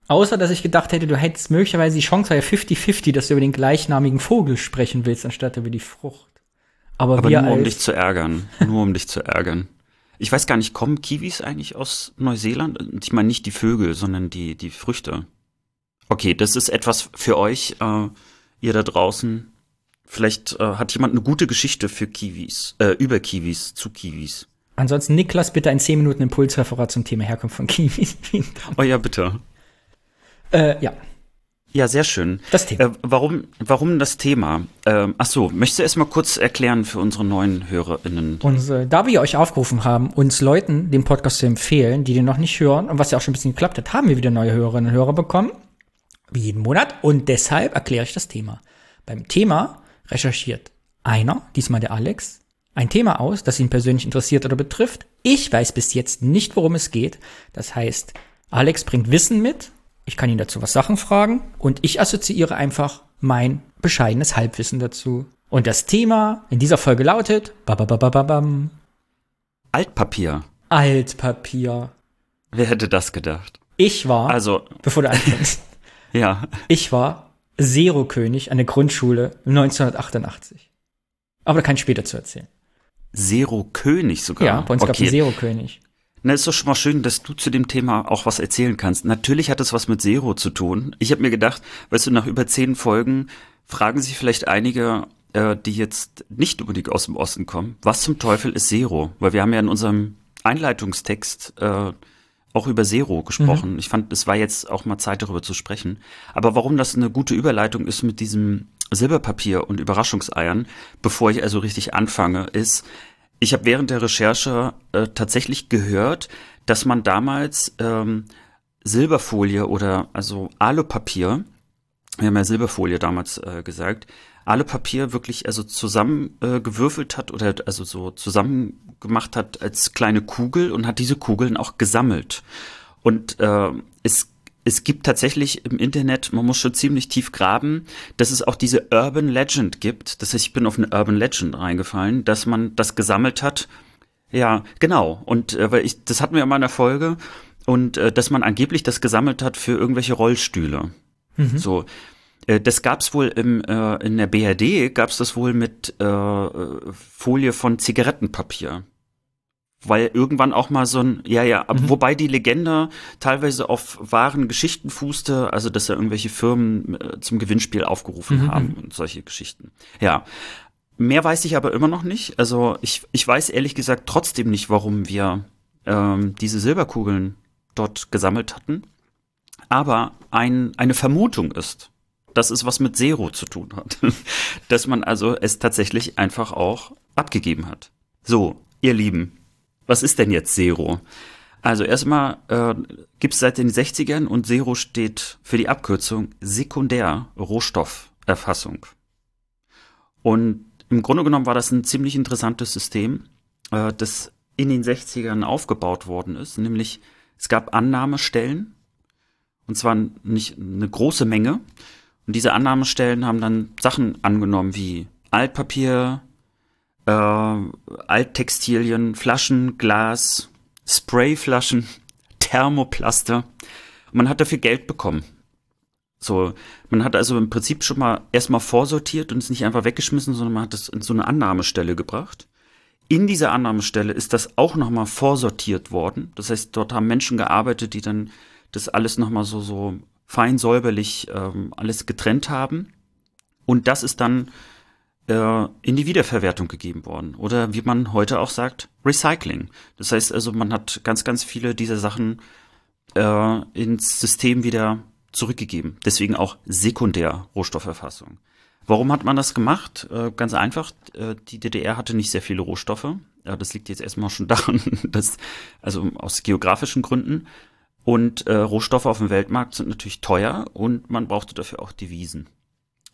Außer, dass ich gedacht hätte, du hättest möglicherweise die Chance, ja 50-50, dass du über den gleichnamigen Vogel sprechen willst, anstatt über die Frucht. Aber, Aber nur um dich zu ärgern. Nur um dich zu ärgern. Ich weiß gar nicht, kommen Kiwis eigentlich aus Neuseeland? Ich meine nicht die Vögel, sondern die, die Früchte. Okay, das ist etwas für euch, äh, ihr da draußen. Vielleicht äh, hat jemand eine gute Geschichte für Kiwis, äh, über Kiwis, zu Kiwis. Ansonsten Niklas, bitte ein 10 Minuten Impulsreferat zum Thema Herkunft von Kiwis. Oh ja, bitte. äh, ja, Ja, sehr schön. Das Thema. Äh, warum, warum das Thema? Ähm, ach so, möchtest du erst mal kurz erklären für unsere neuen HörerInnen? Und äh, da wir euch aufgerufen haben, uns Leuten den Podcast zu empfehlen, die den noch nicht hören, und was ja auch schon ein bisschen geklappt hat, haben wir wieder neue Hörerinnen und Hörer bekommen. Wie jeden Monat. Und deshalb erkläre ich das Thema. Beim Thema recherchiert einer, diesmal der Alex, ein Thema aus, das ihn persönlich interessiert oder betrifft. Ich weiß bis jetzt nicht, worum es geht. Das heißt, Alex bringt Wissen mit. Ich kann ihn dazu was Sachen fragen. Und ich assoziiere einfach mein bescheidenes Halbwissen dazu. Und das Thema in dieser Folge lautet bababababam, Altpapier. Altpapier. Wer hätte das gedacht? Ich war, Also, bevor du anfängst, ja. ich war Zero-König an der Grundschule 1988. Aber da kann ich später zu erzählen. Zero König sogar. Ja, bei uns gab es einen Zero-König. Na, ist doch schon mal schön, dass du zu dem Thema auch was erzählen kannst. Natürlich hat es was mit Zero zu tun. Ich habe mir gedacht, weißt du, nach über zehn Folgen fragen sich vielleicht einige, äh, die jetzt nicht unbedingt aus dem Osten kommen, was zum Teufel ist Zero? Weil wir haben ja in unserem Einleitungstext äh, auch über Zero gesprochen. Ich fand, es war jetzt auch mal Zeit, darüber zu sprechen. Aber warum das eine gute Überleitung ist mit diesem Silberpapier und Überraschungseiern, bevor ich also richtig anfange, ist, ich habe während der Recherche äh, tatsächlich gehört, dass man damals ähm, Silberfolie oder also Alupapier, wir haben ja Silberfolie damals äh, gesagt, Alupapier wirklich also zusammen äh, hat oder also so zusammen gemacht hat als kleine Kugel und hat diese Kugeln auch gesammelt. Und äh, es es gibt tatsächlich im Internet, man muss schon ziemlich tief graben, dass es auch diese Urban Legend gibt. Das heißt, ich bin auf eine Urban Legend reingefallen, dass man das gesammelt hat. Ja, genau. Und äh, weil ich, das hatten wir in meiner Folge und äh, dass man angeblich das gesammelt hat für irgendwelche Rollstühle. So, äh, das gab's wohl im, äh, in der BRD gab's das wohl mit äh, äh, Folie von Zigarettenpapier. Weil irgendwann auch mal so ein, ja, ja, aber wobei die Legende teilweise auf wahren Geschichten fußte, also dass ja irgendwelche Firmen äh, zum Gewinnspiel aufgerufen haben und solche Geschichten. Ja. Mehr weiß ich aber immer noch nicht. Also ich, ich weiß ehrlich gesagt trotzdem nicht, warum wir ähm, diese Silberkugeln dort gesammelt hatten. Aber ein, eine Vermutung ist, dass es was mit Zero zu tun hat. dass man also es tatsächlich einfach auch abgegeben hat. So, ihr Lieben, was ist denn jetzt Zero? Also erstmal äh, gibt es seit den 60ern und Zero steht für die Abkürzung Sekundär-Rohstofferfassung. Und im Grunde genommen war das ein ziemlich interessantes System, äh, das in den 60ern aufgebaut worden ist. Nämlich es gab Annahmestellen, und zwar nicht eine große Menge. Und diese Annahmestellen haben dann Sachen angenommen wie Altpapier, äh, Alttextilien, Flaschen, Glas, Sprayflaschen, Thermoplaste. Und man hat dafür Geld bekommen. So, man hat also im Prinzip schon mal erstmal vorsortiert und es nicht einfach weggeschmissen, sondern man hat es in so eine Annahmestelle gebracht. In dieser Annahmestelle ist das auch nochmal vorsortiert worden. Das heißt, dort haben Menschen gearbeitet, die dann das alles nochmal so, so fein säuberlich ähm, alles getrennt haben. Und das ist dann äh, in die Wiederverwertung gegeben worden. Oder wie man heute auch sagt, Recycling. Das heißt also, man hat ganz, ganz viele dieser Sachen äh, ins System wieder zurückgegeben. Deswegen auch Sekundär-Rohstofferfassung. Warum hat man das gemacht? Äh, ganz einfach, äh, die DDR hatte nicht sehr viele Rohstoffe. Das liegt jetzt erstmal schon daran, dass, also aus geografischen Gründen. Und Rohstoffe auf dem Weltmarkt sind natürlich teuer und man brauchte dafür auch Devisen.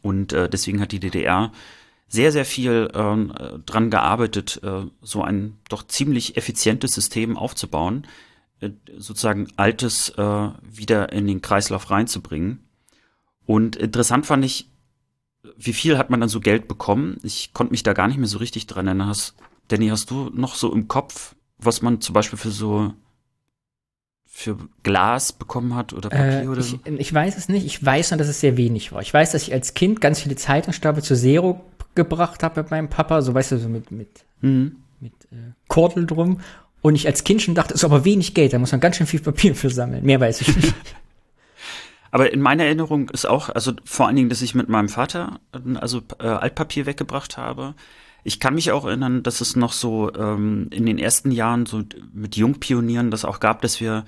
Und äh, deswegen hat die DDR sehr, sehr viel ähm, äh, dran gearbeitet, äh, so ein doch ziemlich effizientes System aufzubauen, äh, sozusagen Altes äh, wieder in den Kreislauf reinzubringen. Und interessant fand ich, wie viel hat man dann so Geld bekommen? Ich konnte mich da gar nicht mehr so richtig dran erinnern. Hast, Danny, hast du noch so im Kopf, was man zum Beispiel für so für Glas bekommen hat oder Papier Äh, oder so? ich, ich weiß es nicht. Ich weiß nur, dass es sehr wenig war. Ich weiß, dass ich als Kind ganz viele Zeitungsstapel zu Zero gebracht habe mit meinem Papa. So, weißt du, so mit, mit, Mhm. mit äh, Kordel drum. Und ich als Kind schon dachte, es ist aber wenig Geld. Da muss man ganz schön viel Papier für sammeln. Mehr weiß ich nicht. Aber in meiner Erinnerung ist auch, also vor allen Dingen, dass ich mit meinem Vater also äh, Altpapier weggebracht habe. Ich kann mich auch erinnern, dass es noch so ähm, in den ersten Jahren so mit Jungpionieren das auch gab, dass wir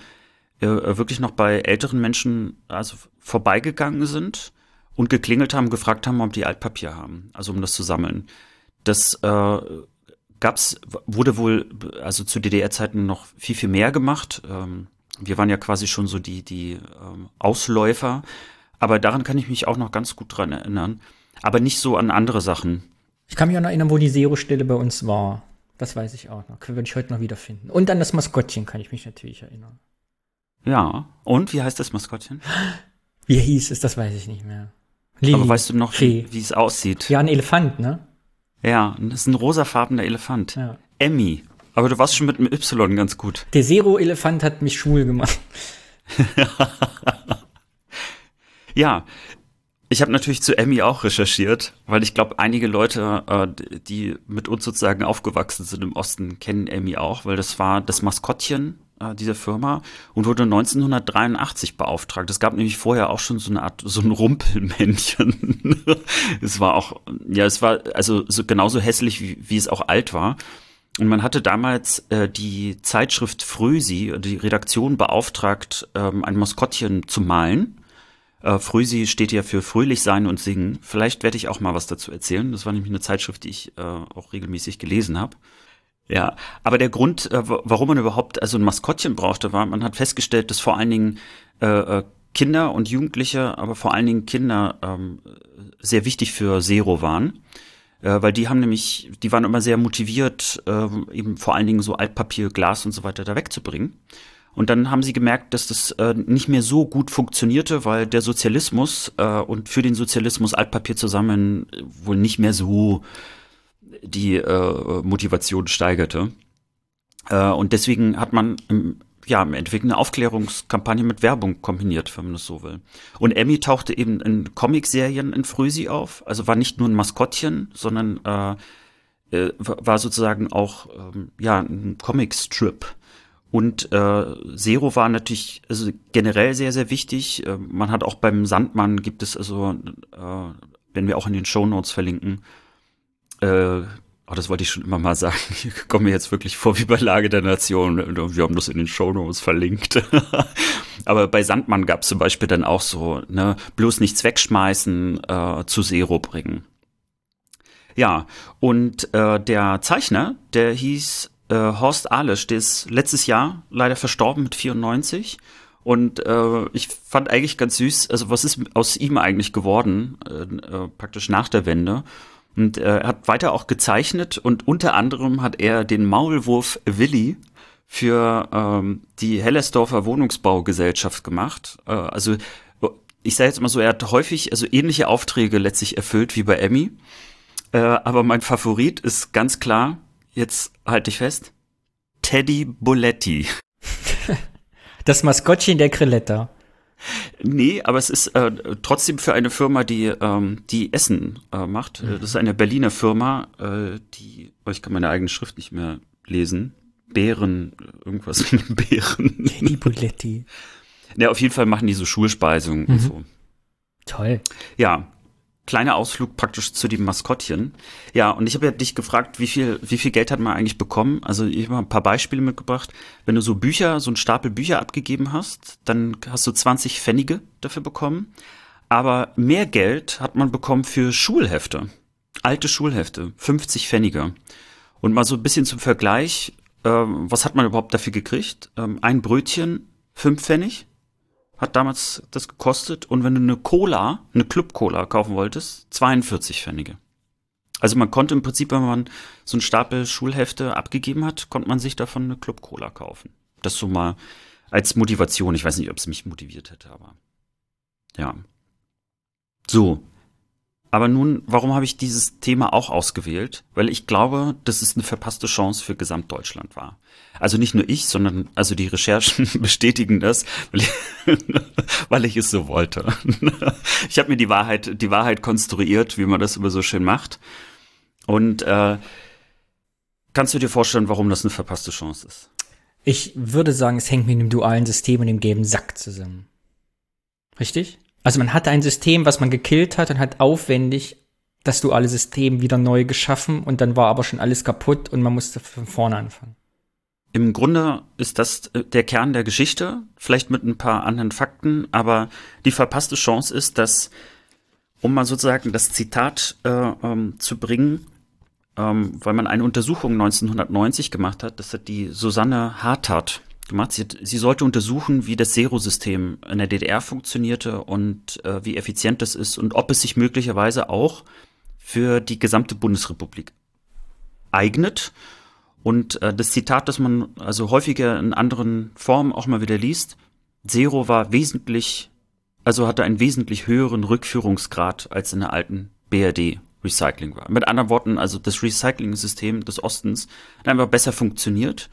äh, wirklich noch bei älteren Menschen also vorbeigegangen sind und geklingelt haben, gefragt haben, ob die Altpapier haben, also um das zu sammeln. Das äh, gab's, wurde wohl, also zu DDR-Zeiten noch viel, viel mehr gemacht. Ähm, wir waren ja quasi schon so die, die ähm, Ausläufer. Aber daran kann ich mich auch noch ganz gut dran erinnern. Aber nicht so an andere Sachen. Ich kann mich auch noch erinnern, wo die Zero-Stelle bei uns war. Das weiß ich auch noch. Würde ich heute noch wiederfinden. Und an das Maskottchen kann ich mich natürlich erinnern. Ja. Und wie heißt das Maskottchen? Wie hieß es? Das weiß ich nicht mehr. Lili. Aber weißt du noch, Fee. wie, es aussieht? Ja, ein Elefant, ne? Ja, das ist ein rosafarbener Elefant. Ja. Emmy. Aber du warst schon mit dem Y ganz gut. Der Zero-Elefant hat mich schwul gemacht. ja, ich habe natürlich zu Emmy auch recherchiert, weil ich glaube, einige Leute, äh, die mit uns sozusagen aufgewachsen sind im Osten, kennen Emmy auch, weil das war das Maskottchen äh, dieser Firma und wurde 1983 beauftragt. Es gab nämlich vorher auch schon so eine Art, so ein Rumpelmännchen. es war auch, ja, es war also so genauso hässlich, wie, wie es auch alt war. Und man hatte damals äh, die Zeitschrift Frösi, die Redaktion beauftragt, ähm, ein Maskottchen zu malen. Äh, Frösi steht ja für fröhlich sein und singen. Vielleicht werde ich auch mal was dazu erzählen. Das war nämlich eine Zeitschrift, die ich äh, auch regelmäßig gelesen habe. Ja, aber der Grund, äh, warum man überhaupt also ein Maskottchen brauchte, war, man hat festgestellt, dass vor allen Dingen äh, äh, Kinder und Jugendliche, aber vor allen Dingen Kinder ähm, sehr wichtig für Zero waren. Äh, weil die haben nämlich, die waren immer sehr motiviert, äh, eben vor allen Dingen so Altpapier, Glas und so weiter da wegzubringen. Und dann haben sie gemerkt, dass das äh, nicht mehr so gut funktionierte, weil der Sozialismus äh, und für den Sozialismus Altpapier zusammen wohl nicht mehr so die äh, Motivation steigerte. Äh, und deswegen hat man im ja, im Endeffekt eine Aufklärungskampagne mit Werbung kombiniert, wenn man das so will. Und Emmy tauchte eben in Comicserien in Frösi auf, also war nicht nur ein Maskottchen, sondern äh, äh, war sozusagen auch ähm, ja ein Comicstrip. Und äh, Zero war natürlich also generell sehr, sehr wichtig. Äh, man hat auch beim Sandmann gibt es also, äh, wenn wir auch in den Show Notes verlinken, äh, Oh, das wollte ich schon immer mal sagen. Ich komme mir jetzt wirklich vor wie bei Lage der Nation. Wir haben das in den Shownotes verlinkt. Aber bei Sandmann gab es zum Beispiel dann auch so, ne, bloß nichts wegschmeißen, äh, zu Zero bringen. Ja, und äh, der Zeichner, der hieß äh, Horst Ahlesch, der ist letztes Jahr leider verstorben mit 94. Und äh, ich fand eigentlich ganz süß, also was ist aus ihm eigentlich geworden, äh, äh, praktisch nach der Wende. Und äh, er hat weiter auch gezeichnet und unter anderem hat er den Maulwurf Willi für ähm, die Hellersdorfer Wohnungsbaugesellschaft gemacht. Äh, also ich sage jetzt mal so, er hat häufig also ähnliche Aufträge letztlich erfüllt wie bei Emmy. Äh, aber mein Favorit ist ganz klar, jetzt halte ich fest, Teddy Boletti. Das Maskottchen der Krilletta. Nee, aber es ist äh, trotzdem für eine Firma, die, ähm, die Essen äh, macht. Mhm. Das ist eine Berliner Firma, äh, die, oh, ich kann meine eigene Schrift nicht mehr lesen. Bären, irgendwas mit Bären. Die Buletti. Ja, auf jeden Fall machen die so Schulspeisungen mhm. und so. Toll. Ja, kleiner Ausflug praktisch zu dem Maskottchen. Ja, und ich habe ja dich gefragt, wie viel, wie viel Geld hat man eigentlich bekommen? Also ich habe ein paar Beispiele mitgebracht. Wenn du so Bücher, so einen Stapel Bücher abgegeben hast, dann hast du 20 Pfennige dafür bekommen. Aber mehr Geld hat man bekommen für Schulhefte. Alte Schulhefte, 50 Pfennige. Und mal so ein bisschen zum Vergleich, äh, was hat man überhaupt dafür gekriegt? Ähm, ein Brötchen, fünf Pfennig hat damals das gekostet. Und wenn du eine Cola, eine Club-Cola kaufen wolltest, 42 Pfennige. Also man konnte im Prinzip, wenn man so einen Stapel Schulhefte abgegeben hat, konnte man sich davon eine Club-Cola kaufen. Das so mal als Motivation. Ich weiß nicht, ob es mich motiviert hätte, aber ja. So, aber nun, warum habe ich dieses Thema auch ausgewählt? Weil ich glaube, dass es eine verpasste Chance für Gesamtdeutschland war. Also nicht nur ich, sondern also die Recherchen bestätigen das, weil ich, weil ich es so wollte. Ich habe mir die Wahrheit, die Wahrheit konstruiert, wie man das immer so schön macht. Und äh, kannst du dir vorstellen, warum das eine verpasste Chance ist? Ich würde sagen, es hängt mit dem dualen System und dem gelben Sack zusammen. Richtig? Also man hatte ein System, was man gekillt hat und hat aufwendig das duale System wieder neu geschaffen und dann war aber schon alles kaputt und man musste von vorne anfangen. Im Grunde ist das äh, der Kern der Geschichte, vielleicht mit ein paar anderen Fakten, aber die verpasste Chance ist, dass, um mal sozusagen das Zitat äh, ähm, zu bringen, ähm, weil man eine Untersuchung 1990 gemacht hat, das hat die Susanne Hartart gemacht. Sie, sie sollte untersuchen, wie das Zero-System in der DDR funktionierte und äh, wie effizient das ist und ob es sich möglicherweise auch für die gesamte Bundesrepublik eignet. Und äh, das Zitat, das man also häufiger in anderen Formen auch mal wieder liest, Zero war wesentlich, also hatte einen wesentlich höheren Rückführungsgrad als in der alten BRD Recycling war. Mit anderen Worten, also das Recycling-System des Ostens hat einfach besser funktioniert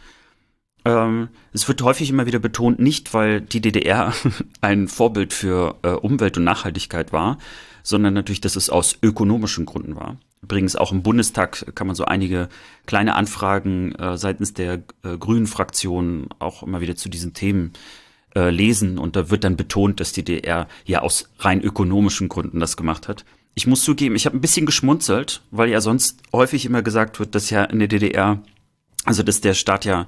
ähm, es wird häufig immer wieder betont, nicht weil die DDR ein Vorbild für äh, Umwelt und Nachhaltigkeit war, sondern natürlich, dass es aus ökonomischen Gründen war. Übrigens auch im Bundestag kann man so einige kleine Anfragen äh, seitens der äh, Grünen Fraktion auch immer wieder zu diesen Themen äh, lesen und da wird dann betont, dass die DDR ja aus rein ökonomischen Gründen das gemacht hat. Ich muss zugeben, ich habe ein bisschen geschmunzelt, weil ja sonst häufig immer gesagt wird, dass ja in der DDR, also dass der Staat ja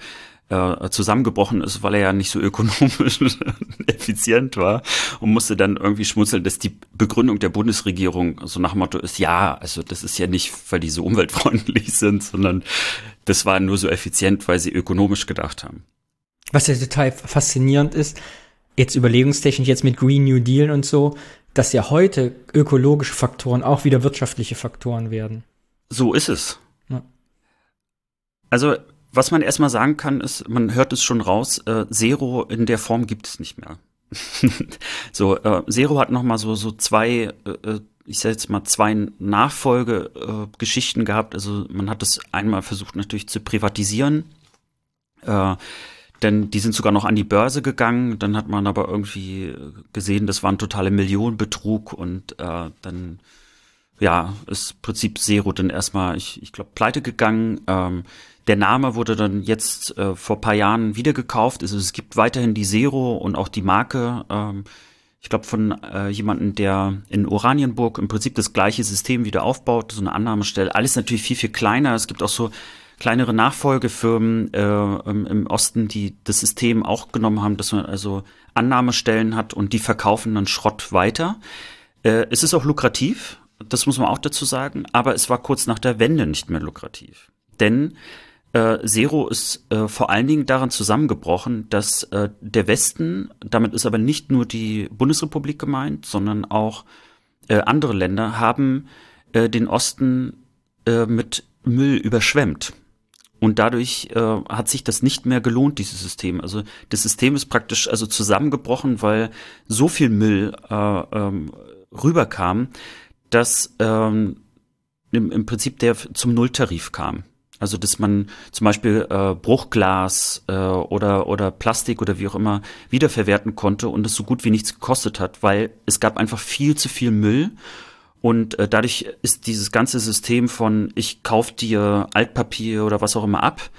äh, zusammengebrochen ist, weil er ja nicht so ökonomisch effizient war und musste dann irgendwie schmunzeln, dass die Begründung der Bundesregierung so nach dem Motto ist, ja, also das ist ja nicht, weil die so umweltfreundlich sind, sondern das war nur so effizient, weil sie ökonomisch gedacht haben. Was ja total faszinierend ist, jetzt überlegungstechnisch jetzt mit Green New Deal und so, dass ja heute ökologische Faktoren auch wieder wirtschaftliche Faktoren werden. So ist es. Ja. Also was man erstmal sagen kann, ist, man hört es schon raus, äh, Zero in der Form gibt es nicht mehr. so, äh, Zero hat noch mal so, so zwei, äh, äh ich sag jetzt mal, zwei Nachfolgegeschichten äh, gehabt. Also man hat es einmal versucht natürlich zu privatisieren. Äh, denn die sind sogar noch an die Börse gegangen. Dann hat man aber irgendwie gesehen, das war ein totaler Millionenbetrug und äh, dann ja, ist im Prinzip Zero dann erstmal, ich, ich glaube, pleite gegangen. Ähm, der Name wurde dann jetzt äh, vor paar Jahren wieder gekauft. Also es gibt weiterhin die Zero und auch die Marke. Ähm, ich glaube von äh, jemandem, der in Oranienburg im Prinzip das gleiche System wieder aufbaut, so eine Annahmestelle. Alles natürlich viel, viel kleiner. Es gibt auch so kleinere Nachfolgefirmen äh, im, Osten, die das System auch genommen haben, dass man also Annahmestellen hat und die verkaufen dann Schrott weiter. Äh, es ist auch lukrativ, das muss man auch dazu sagen, aber es war kurz nach der Wende nicht mehr lukrativ. Denn äh, Zero ist äh, vor allen Dingen daran zusammengebrochen, dass äh, der Westen, damit ist aber nicht nur die Bundesrepublik gemeint, sondern auch äh, andere Länder, haben äh, den Osten äh, mit Müll überschwemmt. Und dadurch äh, hat sich das nicht mehr gelohnt, dieses System. Also das System ist praktisch also zusammengebrochen, weil so viel Müll äh, ähm, rüberkam, dass ähm, im, im Prinzip der zum Nulltarif kam. Also dass man zum Beispiel äh, Bruchglas äh, oder oder Plastik oder wie auch immer wiederverwerten konnte und es so gut wie nichts gekostet hat, weil es gab einfach viel zu viel Müll und äh, dadurch ist dieses ganze System von ich kauf dir Altpapier oder was auch immer ab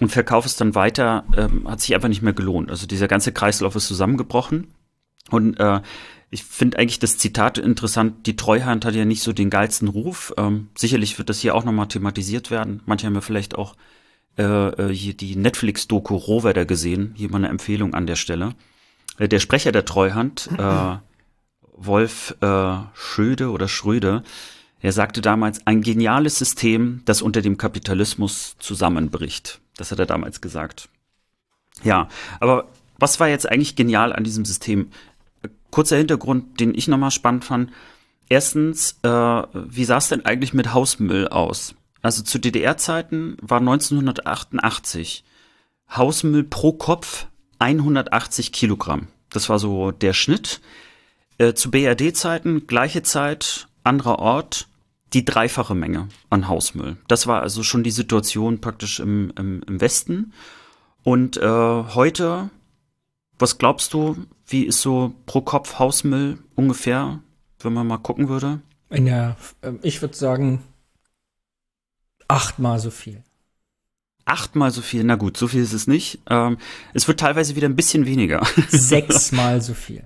und verkaufe es dann weiter, ähm, hat sich einfach nicht mehr gelohnt. Also dieser ganze Kreislauf ist zusammengebrochen und äh, ich finde eigentlich das Zitat interessant, die Treuhand hat ja nicht so den geilsten Ruf. Ähm, sicherlich wird das hier auch nochmal thematisiert werden. Manche haben ja vielleicht auch äh, äh, hier die Netflix-Doku Rohwedder gesehen. Hier mal eine Empfehlung an der Stelle. Äh, der Sprecher der Treuhand, äh, Wolf äh, Schöde oder Schröde, er sagte damals, ein geniales System, das unter dem Kapitalismus zusammenbricht. Das hat er damals gesagt. Ja, aber was war jetzt eigentlich genial an diesem System? Kurzer Hintergrund, den ich nochmal spannend fand. Erstens, äh, wie sah es denn eigentlich mit Hausmüll aus? Also zu DDR-Zeiten war 1988 Hausmüll pro Kopf 180 Kilogramm. Das war so der Schnitt. Äh, zu BRD-Zeiten, gleiche Zeit, anderer Ort, die dreifache Menge an Hausmüll. Das war also schon die Situation praktisch im, im, im Westen. Und äh, heute, was glaubst du, wie ist so pro Kopf Hausmüll ungefähr, wenn man mal gucken würde? In der, ähm, ich würde sagen, achtmal so viel. Achtmal so viel, na gut, so viel ist es nicht. Ähm, es wird teilweise wieder ein bisschen weniger. Sechsmal so viel.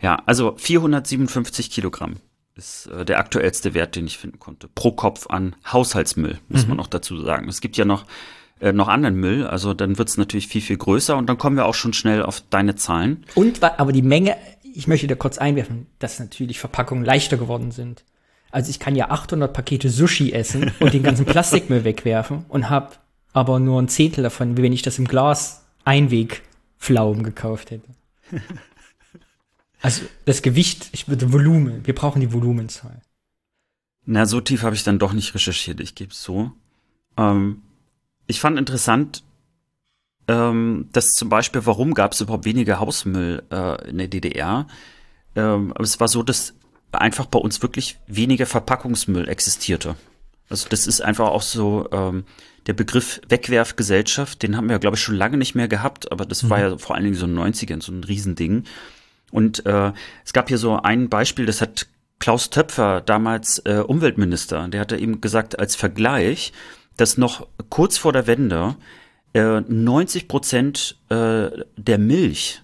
Ja, also 457 Kilogramm ist äh, der aktuellste Wert, den ich finden konnte. Pro Kopf an Haushaltsmüll, muss Mhm. man noch dazu sagen. Es gibt ja noch, äh, noch anderen Müll, also dann wird es natürlich viel, viel größer und dann kommen wir auch schon schnell auf deine Zahlen. Und, aber die Menge, ich möchte da kurz einwerfen, dass natürlich Verpackungen leichter geworden sind. Also ich kann ja 800 Pakete Sushi essen und den ganzen Plastikmüll wegwerfen und habe aber nur ein Zehntel davon, wie wenn ich das im Glas Einwegpflaumen gekauft hätte. Also das Gewicht, ich würde Volumen, wir brauchen die Volumenzahl. Na, so tief habe ich dann doch nicht recherchiert, ich gebe es so. Ähm, ich fand interessant, ähm, dass zum Beispiel, warum gab es überhaupt weniger Hausmüll äh, in der DDR? Ähm, aber es war so, dass einfach bei uns wirklich weniger Verpackungsmüll existierte. Also das ist einfach auch so ähm, der Begriff Wegwerfgesellschaft, den haben wir, glaube ich, schon lange nicht mehr gehabt, aber das war ja vor allen Dingen so in den 90ern so ein Riesending. Und äh, es gab hier so ein Beispiel, das hat Klaus Töpfer, damals äh, Umweltminister, der hatte eben gesagt, als Vergleich, dass noch kurz vor der Wende äh, 90 Prozent äh, der Milch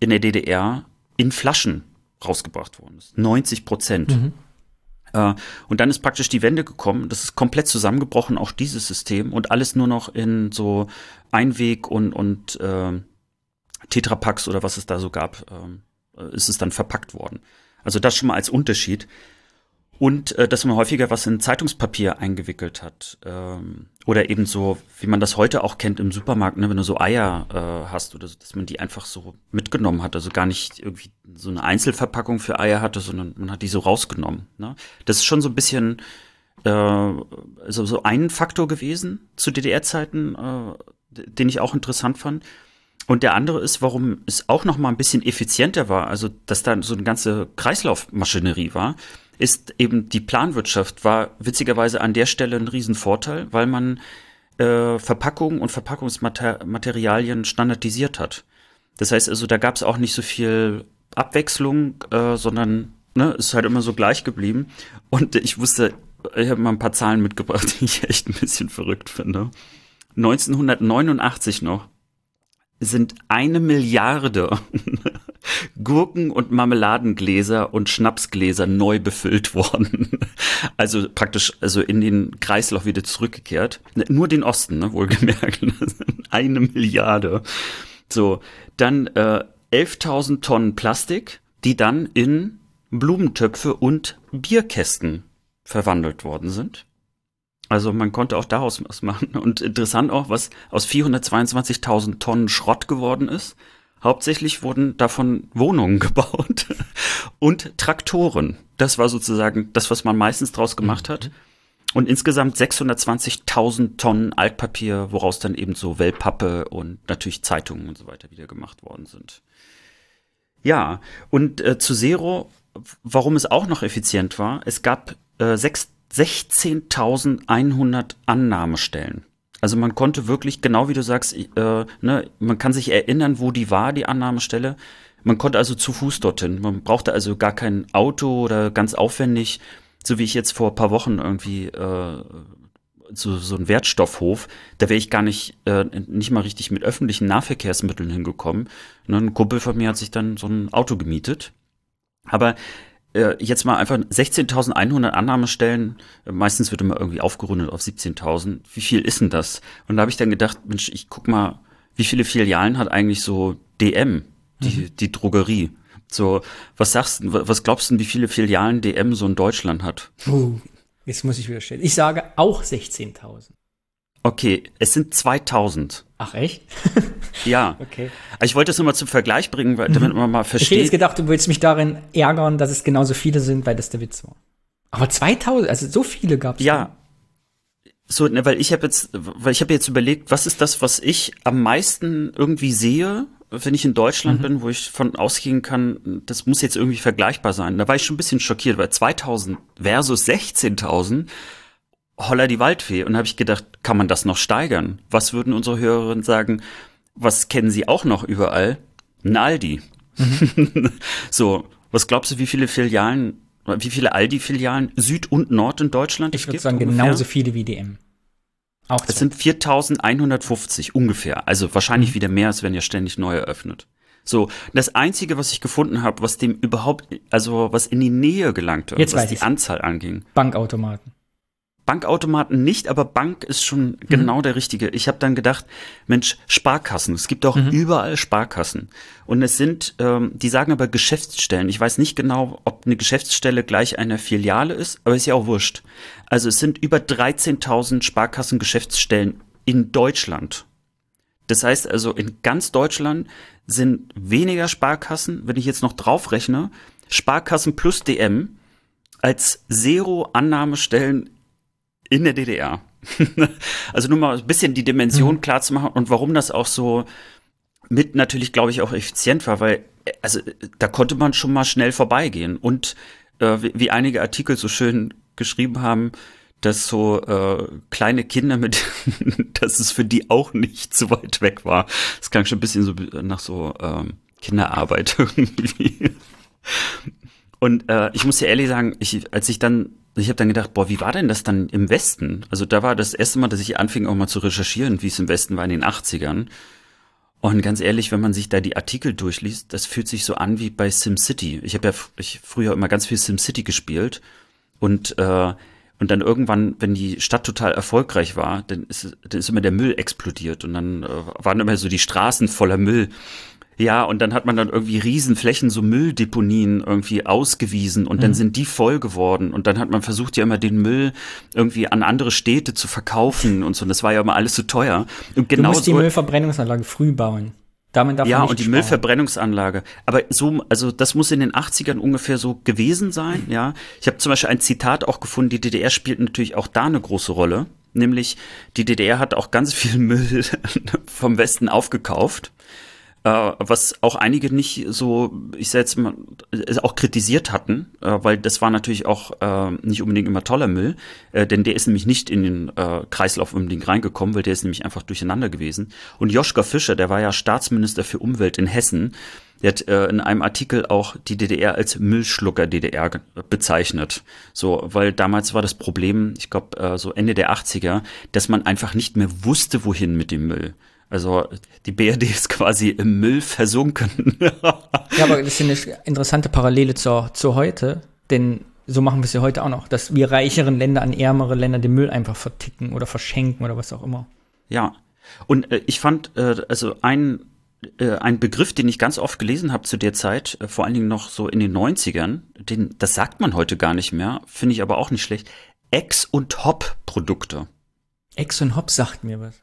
in der DDR in Flaschen rausgebracht worden ist. 90 Prozent. Äh, und dann ist praktisch die Wende gekommen. Das ist komplett zusammengebrochen, auch dieses System. Und alles nur noch in so Einweg- und, und äh, Tetrapacks oder was es da so gab, ähm, äh, ist es dann verpackt worden. Also das schon mal als Unterschied. Und äh, dass man häufiger was in Zeitungspapier eingewickelt hat. Ähm, oder eben so, wie man das heute auch kennt im Supermarkt, ne, wenn du so Eier äh, hast oder so, dass man die einfach so mitgenommen hat. Also gar nicht irgendwie so eine Einzelverpackung für Eier hatte, sondern man hat die so rausgenommen. Ne? Das ist schon so ein bisschen äh, also so ein Faktor gewesen zu DDR-Zeiten, äh, den ich auch interessant fand. Und der andere ist, warum es auch noch mal ein bisschen effizienter war, also dass da so eine ganze Kreislaufmaschinerie war, ist eben die Planwirtschaft war witzigerweise an der Stelle ein Riesenvorteil, weil man äh, Verpackungen und Verpackungsmaterialien standardisiert hat. Das heißt also, da gab es auch nicht so viel Abwechslung, äh, sondern ne, ist halt immer so gleich geblieben. Und ich wusste, ich habe mal ein paar Zahlen mitgebracht, die ich echt ein bisschen verrückt finde. 1989 noch sind eine Milliarde Gurken- und Marmeladengläser und Schnapsgläser neu befüllt worden. Also praktisch, also in den Kreislauf wieder zurückgekehrt. Nur den Osten, ne, wohlgemerkt. Eine Milliarde. So, dann äh, 11.000 Tonnen Plastik, die dann in Blumentöpfe und Bierkästen verwandelt worden sind. Also man konnte auch daraus was machen. Und interessant auch, was aus 422.000 Tonnen Schrott geworden ist. Hauptsächlich wurden davon Wohnungen gebaut und Traktoren. Das war sozusagen das, was man meistens draus gemacht hat. Und insgesamt 620.000 Tonnen Altpapier, woraus dann eben so Wellpappe und natürlich Zeitungen und so weiter wieder gemacht worden sind. Ja, und äh, zu Zero, warum es auch noch effizient war, es gab äh, sechs- 16.100 Annahmestellen. Also man konnte wirklich, genau wie du sagst, äh, ne, man kann sich erinnern, wo die war, die Annahmestelle. Man konnte also zu Fuß dorthin. Man brauchte also gar kein Auto oder ganz aufwendig, so wie ich jetzt vor ein paar Wochen irgendwie äh, so, so ein Wertstoffhof, da wäre ich gar nicht, äh, nicht mal richtig mit öffentlichen Nahverkehrsmitteln hingekommen. Ne, ein Kumpel von mir hat sich dann so ein Auto gemietet. Aber jetzt mal einfach 16.100 Annahmestellen, äh, meistens wird immer irgendwie aufgerundet auf 17.000. Wie viel ist denn das? Und da habe ich dann gedacht, Mensch, ich guck mal, wie viele Filialen hat eigentlich so DM, die, die Drogerie? So, was sagst du, was glaubst du, wie viele Filialen DM so in Deutschland hat? Uh, jetzt muss ich wieder stellen. Ich sage auch 16.000. Okay, es sind 2000. Ach echt? Ja. Okay. Also ich wollte das nur mal zum Vergleich bringen, weil, damit man mal Ich hätte jetzt versteht. gedacht, du willst mich darin ärgern, dass es genauso viele sind, weil das der Witz war. Aber 2000, also so viele gab es. Ja. So, ne, weil ich habe jetzt, weil ich habe jetzt überlegt, was ist das, was ich am meisten irgendwie sehe, wenn ich in Deutschland bin, wo ich von ausgehen kann, das muss jetzt irgendwie vergleichbar sein. Da war ich schon ein bisschen schockiert, weil 2000 versus 16.000, holla die Waldfee. Und habe ich gedacht, kann man das noch steigern? Was würden unsere Hörerinnen sagen? Was kennen sie auch noch überall? Ein Aldi. so, was glaubst du, wie viele Filialen, wie viele Aldi-Filialen Süd und Nord in Deutschland Ich es würde sagen, ungefähr? genauso viele wie DM. Auch Es sind 4150 ungefähr. Also Mhm. wahrscheinlich wieder mehr, es werden ja ständig neu eröffnet. So, das Einzige, was ich gefunden habe, was dem überhaupt, also was in die Nähe gelangte, Jetzt was die ich's. Anzahl anging. Bankautomaten. Bankautomaten nicht, aber Bank ist schon genau der richtige. Ich habe dann gedacht, Mensch, Sparkassen. Es gibt auch überall Sparkassen. Und es sind, ähm, die sagen aber Geschäftsstellen. Ich weiß nicht genau, ob eine Geschäftsstelle gleich eine Filiale ist, aber ist ja auch wurscht. Also es sind über 13.000 Sparkassen-Geschäftsstellen in Deutschland. Das heißt also, in ganz Deutschland sind weniger Sparkassen, wenn ich jetzt noch draufrechne, Sparkassen plus DM als Zero-Annahmestellen in der DDR. also nur mal ein bisschen die Dimension klar zu machen und warum das auch so mit natürlich, glaube ich, auch effizient war, weil also da konnte man schon mal schnell vorbeigehen und äh, wie, wie einige Artikel so schön geschrieben haben, dass so äh, kleine Kinder mit, dass es für die auch nicht so weit weg war. Das klang schon ein bisschen so nach so ähm, Kinderarbeit irgendwie. Und äh, ich muss dir ehrlich sagen, ich, als ich dann, ich habe dann gedacht, boah, wie war denn das dann im Westen? Also da war das erste Mal, dass ich anfing auch mal zu recherchieren, wie es im Westen war in den 80ern. Und ganz ehrlich, wenn man sich da die Artikel durchliest, das fühlt sich so an wie bei SimCity. Ich habe ja ich früher immer ganz viel SimCity gespielt und äh, und dann irgendwann, wenn die Stadt total erfolgreich war, dann ist, dann ist immer der Müll explodiert und dann äh, waren immer so die Straßen voller Müll. Ja, und dann hat man dann irgendwie Riesenflächen, so Mülldeponien irgendwie ausgewiesen und dann sind die voll geworden und dann hat man versucht ja immer den Müll irgendwie an andere Städte zu verkaufen und so. Und das war ja immer alles so teuer. Und Du genau musst die so, Müllverbrennungsanlage früh bauen. Damit darf ja, man nicht und die sparen. Müllverbrennungsanlage. Aber so, also das muss in den 80ern ungefähr so gewesen sein, ja. Ich habe zum Beispiel ein Zitat auch gefunden, die DDR spielt natürlich auch da eine große Rolle. Nämlich, die DDR hat auch ganz viel Müll vom Westen aufgekauft. Äh, was auch einige nicht so, ich sag jetzt mal, auch kritisiert hatten, äh, weil das war natürlich auch äh, nicht unbedingt immer toller Müll, denn der ist nämlich nicht in den Kreislauf unbedingt reingekommen, weil der ist nämlich einfach durcheinander gewesen. Und Joschka Fischer, der war ja Staatsminister für Umwelt in Hessen, der hat äh, in einem Artikel auch die DDR als Müllschlucker DDR bezeichnet. So, weil damals war das Problem, ich glaube, äh, so Ende der 80er, dass man einfach nicht mehr wusste, wohin mit dem Müll. Also die BRD ist quasi im Müll versunken. Ja, aber das ist eine interessante Parallele zur, zu heute, denn so machen wir es ja heute auch noch, dass wir reicheren Länder an ärmere Länder den Müll einfach verticken oder verschenken oder was auch immer. Ja, und äh, ich fand, äh, also ein, äh, ein Begriff, den ich ganz oft gelesen habe zu der Zeit, äh, vor allen Dingen noch so in den 90ern, den, das sagt man heute gar nicht mehr, finde ich aber auch nicht schlecht. Ex- und Hop-Produkte. Ex und Hop sagt mir was.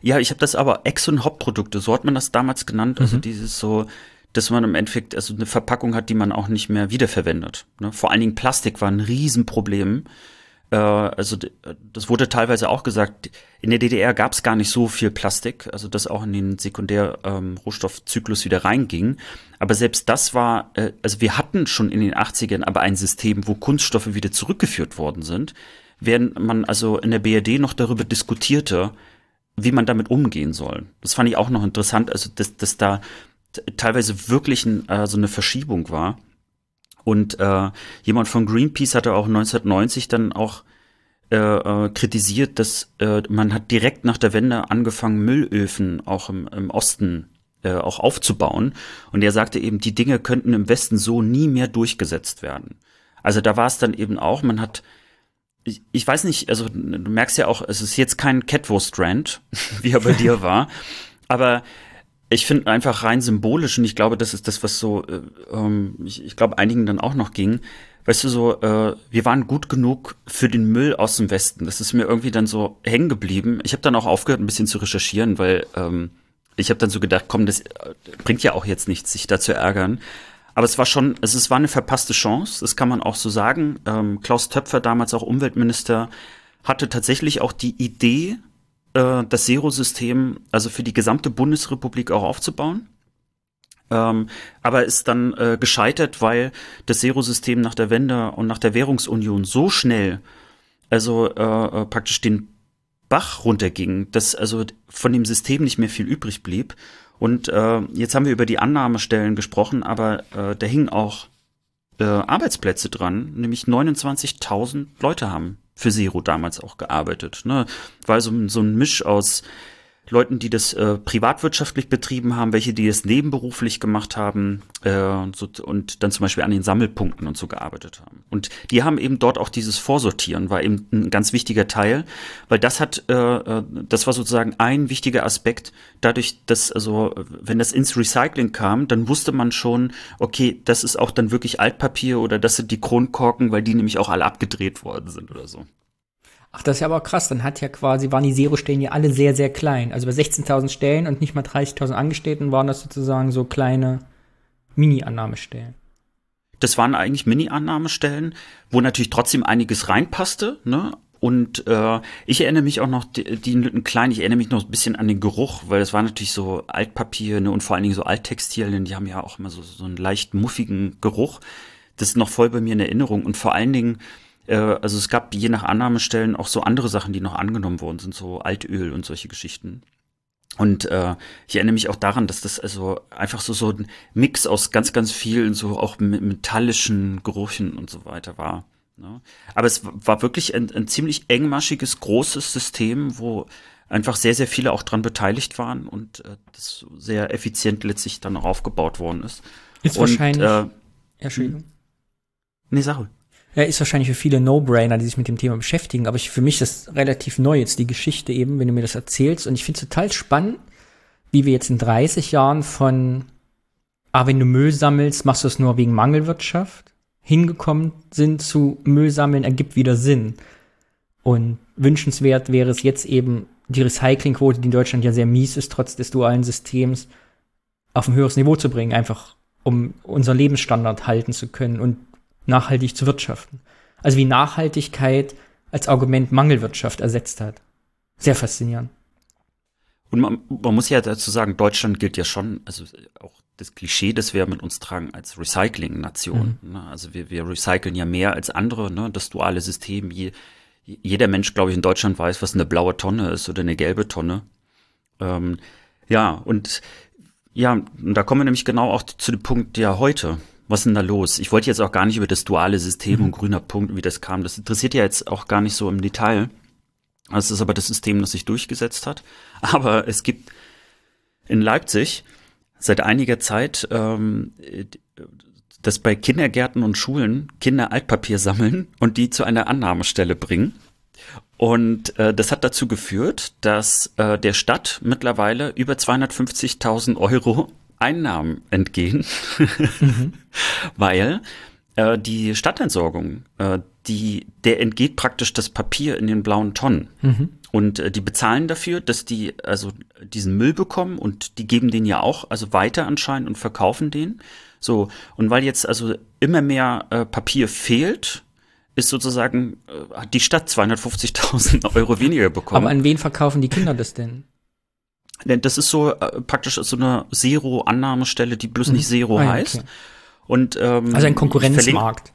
Ja, ich habe das aber Ex- und Hop-Produkte, so hat man das damals genannt. Also dieses so, dass man im Endeffekt also eine Verpackung hat, die man auch nicht mehr wiederverwendet. Ne? Vor allen Dingen Plastik war ein Riesenproblem. Äh, also das wurde teilweise auch gesagt, in der DDR gab es gar nicht so viel Plastik, also das auch in den Sekundär-Rohstoffzyklus wieder reinging. Aber selbst das war, äh, also wir hatten schon in den 80ern aber ein System, wo Kunststoffe wieder zurückgeführt worden sind, während man also in der BRD noch darüber diskutierte, wie man damit umgehen soll. Das fand ich auch noch interessant, also dass, dass da teilweise wirklich ein, äh, so eine Verschiebung war. Und äh, jemand von Greenpeace hatte auch 1990 dann auch äh, äh, kritisiert, dass äh, man hat direkt nach der Wende angefangen, Müllöfen auch im, im Osten äh, auch aufzubauen. Und er sagte eben, die Dinge könnten im Westen so nie mehr durchgesetzt werden. Also da war es dann eben auch, man hat ich, ich weiß nicht, also du merkst ja auch, es ist jetzt kein Catwurst-Rant, wie er bei dir war, aber ich finde einfach rein symbolisch und ich glaube, das ist das, was so, äh, ähm, ich, ich glaube, einigen dann auch noch ging. Weißt du, so, äh, wir waren gut genug für den Müll aus dem Westen. Das ist mir irgendwie dann so hängen geblieben. Ich habe dann auch aufgehört, ein bisschen zu recherchieren, weil ähm, ich habe dann so gedacht, komm, das äh, bringt ja auch jetzt nichts, sich da zu ärgern. Aber es war schon, es, es war eine verpasste Chance, das kann man auch so sagen. Ähm, Klaus Töpfer, damals auch Umweltminister, hatte tatsächlich auch die Idee, äh, das Zero-System also für die gesamte Bundesrepublik auch aufzubauen. Ähm, aber ist dann äh, gescheitert, weil das Zero-System nach der Wende und nach der Währungsunion so schnell, also äh, äh, praktisch den Bach runterging, dass also von dem System nicht mehr viel übrig blieb. Und äh, jetzt haben wir über die Annahmestellen gesprochen, aber äh, da hingen auch äh, Arbeitsplätze dran, nämlich 29.000 Leute haben für Zero damals auch gearbeitet. Ne? War so, so ein Misch aus Leuten, die das äh, privatwirtschaftlich betrieben haben, welche, die es nebenberuflich gemacht haben äh, und, so, und dann zum Beispiel an den Sammelpunkten und so gearbeitet haben. Und die haben eben dort auch dieses Vorsortieren, war eben ein ganz wichtiger Teil, weil das hat, äh, äh das war sozusagen ein wichtiger Aspekt, dadurch, dass, also, wenn das ins Recycling kam, dann wusste man schon, okay, das ist auch dann wirklich Altpapier oder das sind die Kronkorken, weil die nämlich auch alle abgedreht worden sind oder so. Ach, das ist ja aber krass. Dann hat ja quasi, waren die Zero-Stellen ja alle sehr, sehr klein. Also bei 16.000 Stellen und nicht mal 30.000 Angestellten waren das sozusagen so kleine Mini-Annahmestellen. Das waren eigentlich Mini-Annahmestellen, wo natürlich trotzdem einiges reinpasste, ne? Und äh, ich erinnere mich auch noch, die, die klein, ich erinnere mich noch ein bisschen an den Geruch, weil das war natürlich so Altpapier ne, und vor allen Dingen so Alttextilien, die haben ja auch immer so, so einen leicht muffigen Geruch. Das ist noch voll bei mir in Erinnerung. Und vor allen Dingen, äh, also es gab je nach Annahmestellen auch so andere Sachen, die noch angenommen worden sind, so Altöl und solche Geschichten. Und äh, ich erinnere mich auch daran, dass das also einfach so so ein Mix aus ganz ganz vielen so auch metallischen Gerüchen und so weiter war. Ne? Aber es war wirklich ein, ein ziemlich engmaschiges großes System, wo einfach sehr sehr viele auch dran beteiligt waren und äh, das sehr effizient letztlich dann auch aufgebaut worden ist. Ist und, wahrscheinlich. Äh, Entschuldigung. Nee, Sache. Ja, ist wahrscheinlich für viele No-Brainer, die sich mit dem Thema beschäftigen, aber ich, für mich ist das relativ neu jetzt, die Geschichte eben, wenn du mir das erzählst. Und ich finde es total spannend, wie wir jetzt in 30 Jahren von, ah, wenn du Müll sammelst, machst du es nur wegen Mangelwirtschaft, hingekommen sind zu Müll sammeln, ergibt wieder Sinn. Und wünschenswert wäre es jetzt eben, die Recyclingquote, die in Deutschland ja sehr mies ist, trotz des dualen Systems, auf ein höheres Niveau zu bringen, einfach um unser Lebensstandard halten zu können und nachhaltig zu wirtschaften. Also wie Nachhaltigkeit als Argument Mangelwirtschaft ersetzt hat. Sehr faszinierend. Und man, man muss ja dazu sagen, Deutschland gilt ja schon, also auch das Klischee, das wir mit uns tragen als Recycling-Nation. Mhm. Ne? Also wir, wir recyceln ja mehr als andere, ne? das duale System. Je, jeder Mensch, glaube ich, in Deutschland weiß, was eine blaue Tonne ist oder eine gelbe Tonne. Ähm, ja, und ja, und da kommen wir nämlich genau auch zu dem Punkt ja heute. Was ist denn da los? Ich wollte jetzt auch gar nicht über das duale System mhm. und grüner Punkt, wie das kam. Das interessiert ja jetzt auch gar nicht so im Detail. Das ist aber das System, das sich durchgesetzt hat. Aber es gibt in Leipzig seit einiger Zeit, ähm, dass bei Kindergärten und Schulen Kinder Altpapier sammeln und die zu einer Annahmestelle bringen. Und äh, das hat dazu geführt, dass äh, der Stadt mittlerweile über 250.000 Euro Einnahmen entgehen, mhm. weil äh, die Stadtentsorgung, äh, die, der entgeht praktisch das Papier in den blauen Tonnen. Mhm. Und äh, die bezahlen dafür, dass die also diesen Müll bekommen und die geben den ja auch also weiter anscheinend und verkaufen den. So, und weil jetzt also immer mehr äh, Papier fehlt, ist sozusagen, äh, hat die Stadt 250.000 Euro weniger bekommen. Aber an wen verkaufen die Kinder das denn? Denn das ist so äh, praktisch so eine Zero-Annahmestelle, die bloß mhm. nicht Zero ah, ja, heißt. Okay. Und, ähm, also ein Konkurrenzmarkt.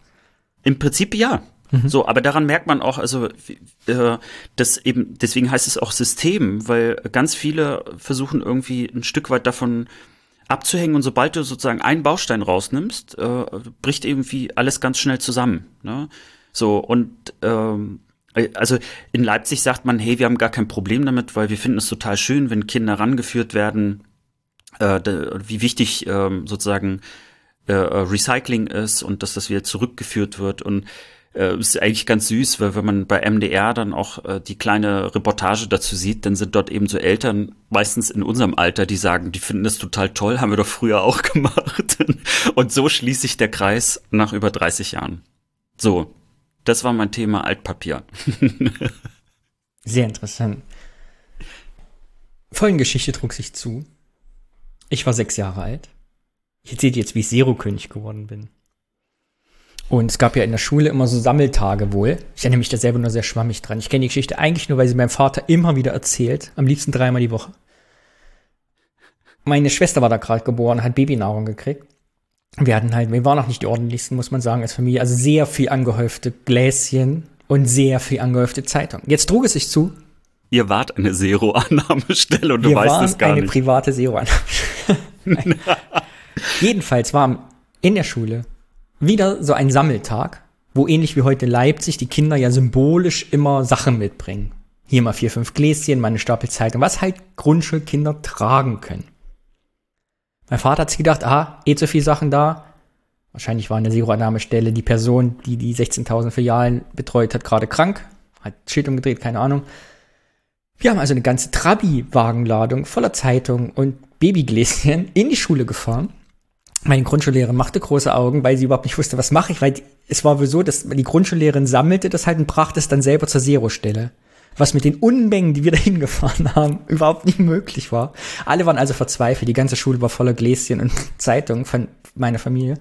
Im Prinzip ja. Mhm. So, aber daran merkt man auch, also äh, das eben, deswegen heißt es auch System, weil ganz viele versuchen irgendwie ein Stück weit davon abzuhängen und sobald du sozusagen einen Baustein rausnimmst, äh, bricht irgendwie alles ganz schnell zusammen. Ne? So und ähm, also in Leipzig sagt man, hey, wir haben gar kein Problem damit, weil wir finden es total schön, wenn Kinder rangeführt werden, äh, wie wichtig ähm, sozusagen äh, Recycling ist und dass das wieder zurückgeführt wird und äh, ist eigentlich ganz süß, weil wenn man bei MDR dann auch äh, die kleine Reportage dazu sieht, dann sind dort eben so Eltern, meistens in unserem Alter, die sagen, die finden das total toll, haben wir doch früher auch gemacht. und so schließt sich der Kreis nach über 30 Jahren. So, das war mein Thema Altpapier. Sehr interessant. Folgengeschichte trug sich zu. Ich war sechs Jahre alt. Ich erzähle jetzt, wie ich Zero-König geworden bin. Und es gab ja in der Schule immer so Sammeltage wohl. Ich erinnere mich da selber nur sehr schwammig dran. Ich kenne die Geschichte eigentlich nur, weil sie meinem Vater immer wieder erzählt. Am liebsten dreimal die Woche. Meine Schwester war da gerade geboren, hat Babynahrung gekriegt wir hatten halt, wir waren auch nicht die ordentlichsten, muss man sagen, als Familie. Also sehr viel angehäufte Gläschen und sehr viel angehäufte Zeitung. Jetzt trug es sich zu. Ihr wart eine Zero-Annahmestelle und du weißt es gar eine nicht. eine private Zero-Annahmestelle. Jedenfalls war in der Schule wieder so ein Sammeltag, wo ähnlich wie heute Leipzig die Kinder ja symbolisch immer Sachen mitbringen. Hier mal vier, fünf Gläschen, mal eine Stapel Zeitung, was halt Grundschulkinder tragen können. Mein Vater hat sich gedacht, aha, eh zu viele Sachen da. Wahrscheinlich war an der Zero-Annahmestelle die Person, die die 16.000 Filialen betreut hat, gerade krank. Hat Schild umgedreht, keine Ahnung. Wir haben also eine ganze Trabi-Wagenladung voller Zeitungen und Babygläschen in die Schule gefahren. Meine Grundschullehrerin machte große Augen, weil sie überhaupt nicht wusste, was mache ich, weil die, es war wohl so, dass die Grundschullehrerin sammelte das halt und brachte es dann selber zur Zero-Stelle. Was mit den Unmengen, die wir da hingefahren haben, überhaupt nicht möglich war. Alle waren also verzweifelt. Die ganze Schule war voller Gläschen und Zeitungen von meiner Familie.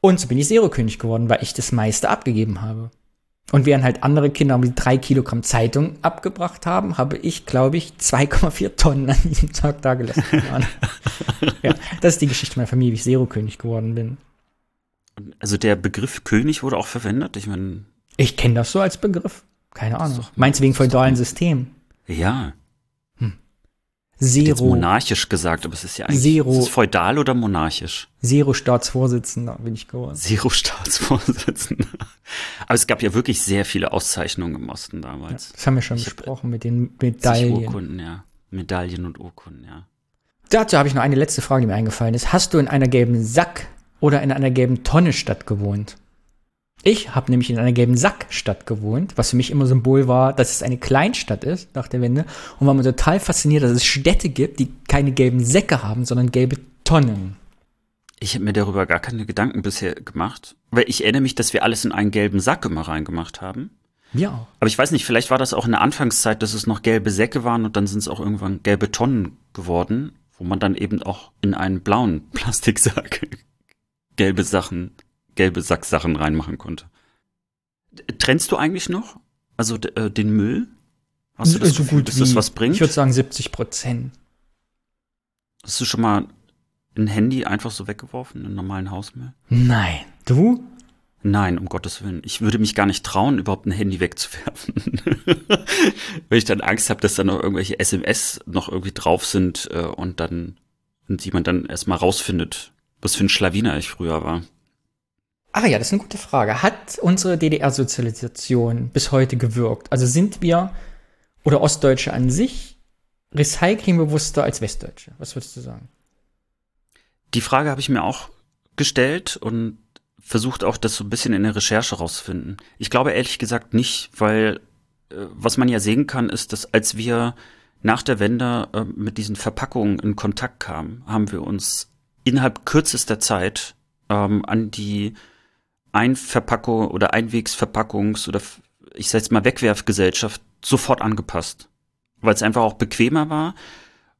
Und so bin ich Zero-König geworden, weil ich das meiste abgegeben habe. Und während halt andere Kinder um die drei Kilogramm Zeitung abgebracht haben, habe ich, glaube ich, 2,4 Tonnen an diesem Tag da gelassen. ja, das ist die Geschichte meiner Familie, wie ich Zero-König geworden bin. Also der Begriff König wurde auch verwendet. Ich meine. Ich kenne das so als Begriff. Keine Ahnung. Meinst du wegen feudalen System? Ja. Zero. Jetzt monarchisch gesagt, aber es ist ja eigentlich Zero. Ist es feudal oder monarchisch? Zero Staatsvorsitzender bin ich geworden. Zero Staatsvorsitzender. Aber es gab ja wirklich sehr viele Auszeichnungen im Osten damals. Das haben wir schon Ich besprochen mit den Medaillen. Urkunden, ja. Medaillen und Urkunden, ja. Dazu habe ich noch eine letzte Frage, die mir eingefallen ist. Hast du in einer gelben Sack oder in einer gelben Tonne Stadt gewohnt? Ich habe nämlich in einer gelben Sackstadt gewohnt, was für mich immer Symbol war, dass es eine Kleinstadt ist nach der Wende und war mir total fasziniert, dass es Städte gibt, die keine gelben Säcke haben, sondern gelbe Tonnen. Ich habe mir darüber gar keine Gedanken bisher gemacht, weil ich erinnere mich, dass wir alles in einen gelben Sack immer reingemacht haben. Auch. Aber ich weiß nicht, vielleicht war das auch in der Anfangszeit, dass es noch gelbe Säcke waren und dann sind es auch irgendwann gelbe Tonnen geworden, wo man dann eben auch in einen blauen Plastiksack gelbe Sachen, gelbe Sacksachen reinmachen konnte. Trennst du eigentlich noch? Also äh, den Müll? Hast du das so Gefühl, gut dass das was bringt? Ich würde sagen 70 Prozent. Hast du schon mal ein Handy einfach so weggeworfen, einen normalen Hausmüll? Nein. Du? Nein, um Gottes Willen. Ich würde mich gar nicht trauen, überhaupt ein Handy wegzuwerfen. Weil ich dann Angst habe, dass da noch irgendwelche SMS noch irgendwie drauf sind äh, und dann und die man dann erstmal rausfindet, was für ein Schlawiner ich früher war. Ah ja, das ist eine gute Frage. Hat unsere DDR-Sozialisation bis heute gewirkt? Also sind wir oder Ostdeutsche an sich recyclingbewusster als Westdeutsche? Was würdest du sagen? Die Frage habe ich mir auch gestellt und versucht auch, das so ein bisschen in der Recherche rauszufinden. Ich glaube ehrlich gesagt nicht, weil äh, was man ja sehen kann, ist, dass als wir nach der Wende äh, mit diesen Verpackungen in Kontakt kamen, haben wir uns innerhalb kürzester Zeit ähm, an die Einverpackung oder Einwegsverpackungs- oder ich sag jetzt mal Wegwerfgesellschaft sofort angepasst. Weil es einfach auch bequemer war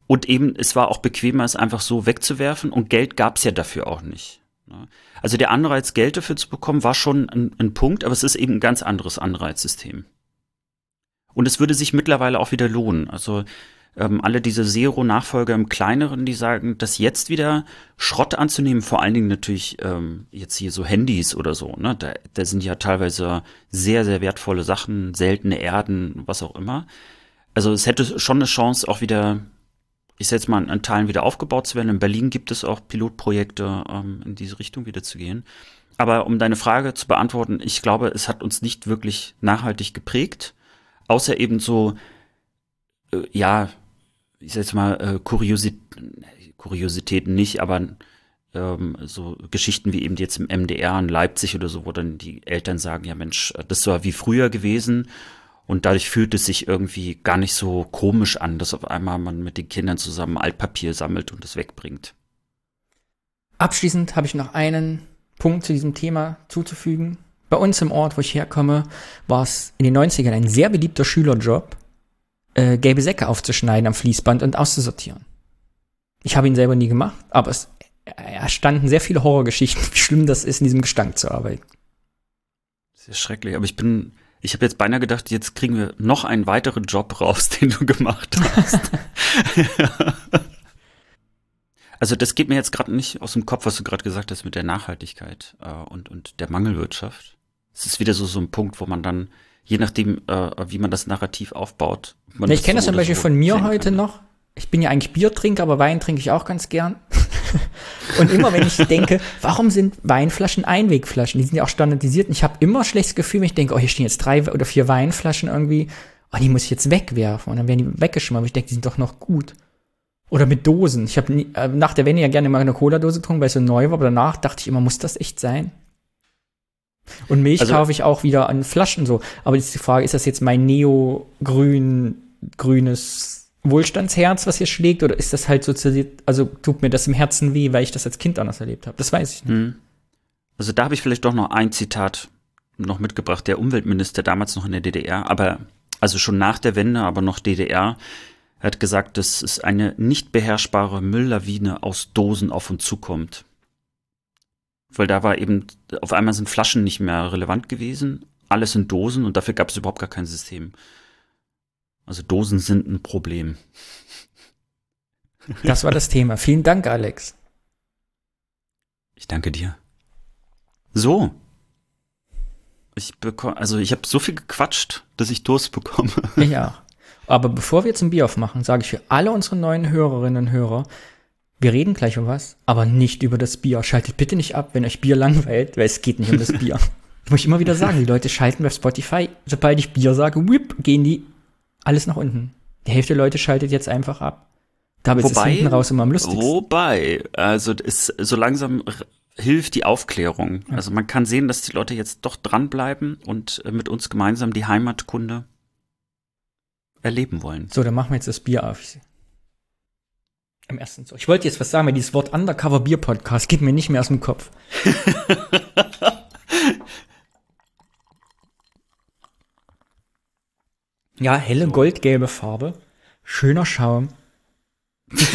und eben, es war auch bequemer, es einfach so wegzuwerfen und Geld gab's ja dafür auch nicht. ne? Also der Anreiz, Geld dafür zu bekommen, war schon ein, ein Punkt, aber es ist eben ein ganz anderes Anreizsystem. Und es würde sich mittlerweile auch wieder lohnen. Also ähm, alle diese Zero-Nachfolger im Kleineren, die sagen, dass jetzt wieder Schrott anzunehmen, vor allen Dingen natürlich ähm, jetzt hier so Handys oder so, ne? Da, da sind ja teilweise sehr, sehr wertvolle Sachen, seltene Erden, was auch immer. Also es hätte schon eine Chance, auch wieder, ich sag jetzt mal, in Teilen wieder aufgebaut zu werden. In Berlin gibt es auch Pilotprojekte, ähm, in diese Richtung wieder zu gehen. Aber um deine Frage zu beantworten, ich glaube, es hat uns nicht wirklich nachhaltig geprägt, außer eben so, äh, ja, ich sag jetzt mal, äh, Kuriosi Kuriositäten nicht, aber ähm, so Geschichten wie eben jetzt im MDR in Leipzig oder so, wo dann die Eltern sagen, ja Mensch, äh, das war wie früher gewesen und dadurch fühlt es sich irgendwie gar nicht so komisch an, dass auf einmal man mit den Kindern zusammen Altpapier sammelt und es wegbringt. Abschließend habe ich noch einen Punkt zu diesem Thema zuzufügen. Bei uns im Ort, wo ich herkomme, war es in den 90ern ein sehr beliebter Schülerjob, äh, gelbe Säcke aufzuschneiden am Fließband und auszusortieren. Ich habe ihn selber nie gemacht, aber es erstanden sehr viele Horrorgeschichten, wie schlimm das ist, in diesem Gestank zu arbeiten. Sehr schrecklich, aber ich bin, ich habe jetzt beinahe gedacht, jetzt kriegen wir noch einen weiteren Job raus, den du gemacht hast. also das geht mir jetzt gerade nicht aus dem Kopf, was du gerade gesagt hast mit der Nachhaltigkeit äh, und, und der Mangelwirtschaft. Es ist wieder so, so ein Punkt, wo man dann, je nachdem, äh, wie man das Narrativ aufbaut. Ja, ich kenne das so zum oder Beispiel so von mir heute kann. noch. Ich bin ja eigentlich Biertrinker, aber Wein trinke ich auch ganz gern. und immer wenn ich denke, warum sind Weinflaschen Einwegflaschen? Die sind ja auch standardisiert. Und ich habe immer schlechtes Gefühl, wenn ich denke, oh, hier stehen jetzt drei oder vier Weinflaschen irgendwie. oh, die muss ich jetzt wegwerfen. Und dann werden die weggeschmissen, aber ich denke, die sind doch noch gut. Oder mit Dosen. Ich habe äh, nach der Wende ja gerne mal eine Cola-Dose getrunken, weil es so neu war, aber danach dachte ich immer, muss das echt sein? Und Milch Also- kaufe ich auch wieder an Flaschen so. Aber jetzt ist die Frage, ist das jetzt mein neo-grün, grünes Wohlstandsherz, was hier schlägt, oder ist das halt sozialisiert, also tut mir das im Herzen weh, weil ich das als Kind anders erlebt habe? Das weiß ich nicht. Hm. Also da habe ich vielleicht doch noch ein Zitat noch mitgebracht. Der Umweltminister damals noch in der DDR, aber also schon nach der Wende, aber noch DDR, hat gesagt, dass es eine nicht beherrschbare Mülllawine aus Dosen auf uns zukommt. Weil da war eben, auf einmal sind Flaschen nicht mehr relevant gewesen, alles in Dosen und dafür gab es überhaupt gar kein System. Also Dosen sind ein Problem. Das war das Thema. Vielen Dank, Alex. Ich danke dir. So. Ich bekomme, also ich habe so viel gequatscht, dass ich Durst bekomme. Ich auch. Aber bevor wir zum Bier aufmachen, sage ich für alle unsere neuen Hörerinnen und Hörer, wir reden gleich um was, aber nicht über das Bier. Schaltet bitte nicht ab, wenn euch Bier langweilt, weil es geht nicht um das Bier. Das muss ich immer wieder sagen, die Leute schalten bei Spotify, sobald ich Bier sage, whip, gehen die alles nach unten. Die Hälfte der Leute schaltet jetzt einfach ab. Dabei ist es Wobei- hinten raus immer am lustigsten. Wobei, also es so langsam hilft die Aufklärung. Also man kann sehen, dass die Leute jetzt doch dranbleiben und äh, mit uns gemeinsam die Heimatkunde erleben wollen. So, dann machen wir jetzt das Bier auf. Ich- Im ersten Zug. Ich wollte jetzt was sagen, weil dieses Wort Undercover Bier Podcast geht mir nicht mehr aus dem Kopf. ja, helle goldgelbe Farbe, schöner Schaum.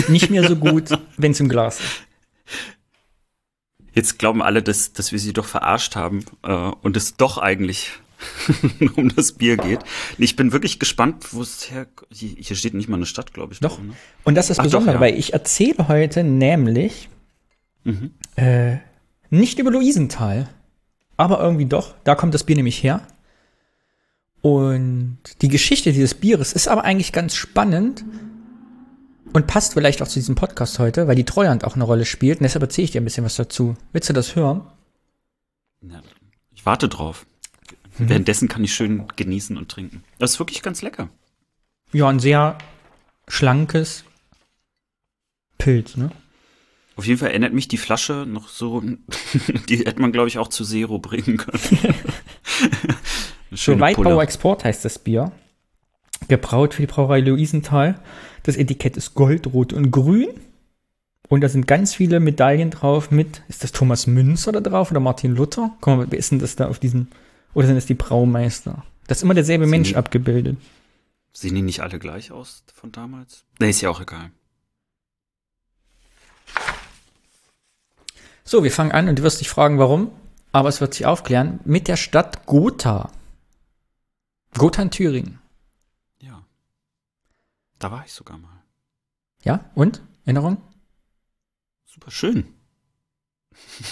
Nicht mehr so gut, wenn es im Glas ist. Jetzt glauben alle, dass, dass wir sie doch verarscht haben äh, und es doch eigentlich um das Bier geht. Ich bin wirklich gespannt, wo es her. Hier, steht nicht mal eine Stadt, glaube ich. Doch. drin, ne? Und das ist Ach doch, Besondere, ja. weil ich erzähle heute nämlich Mhm. äh, nicht über Luisenthal, aber irgendwie doch. Da kommt das Bier nämlich her. Und die Geschichte dieses Bieres ist aber eigentlich ganz spannend und passt vielleicht auch zu diesem Podcast heute, weil die Treuhand auch eine Rolle spielt. Und deshalb erzähle ich dir ein bisschen was dazu. Willst du das hören? Ja, ich warte drauf. Mhm. Währenddessen kann ich schön genießen und trinken. Das ist wirklich ganz lecker. Ja, ein sehr schlankes Pilz, ne? Auf jeden Fall erinnert mich die Flasche noch so, die hätte man, glaube ich, auch zu Zero bringen können. Weitbauer Pulle. Export heißt das Bier. Gebraut für die Brauerei Luisenthal. Das Etikett ist goldrot und grün. Und da sind ganz viele Medaillen drauf mit, ist das Thomas Münzer da drauf oder Martin Luther? Guck mal, wer ist denn das da auf diesem, oder sind das die Braumeister? Das ist immer derselbe Sind Mensch die- abgebildet. Sehen die nicht alle gleich aus von damals? Nee, ist ja auch egal. So, wir fangen an und du wirst dich fragen, warum, aber es wird sich aufklären, mit der Stadt Gotha. Gotha in Thüringen. Ja. Da war ich sogar mal. Ja, und? Erinnerung? Super schön.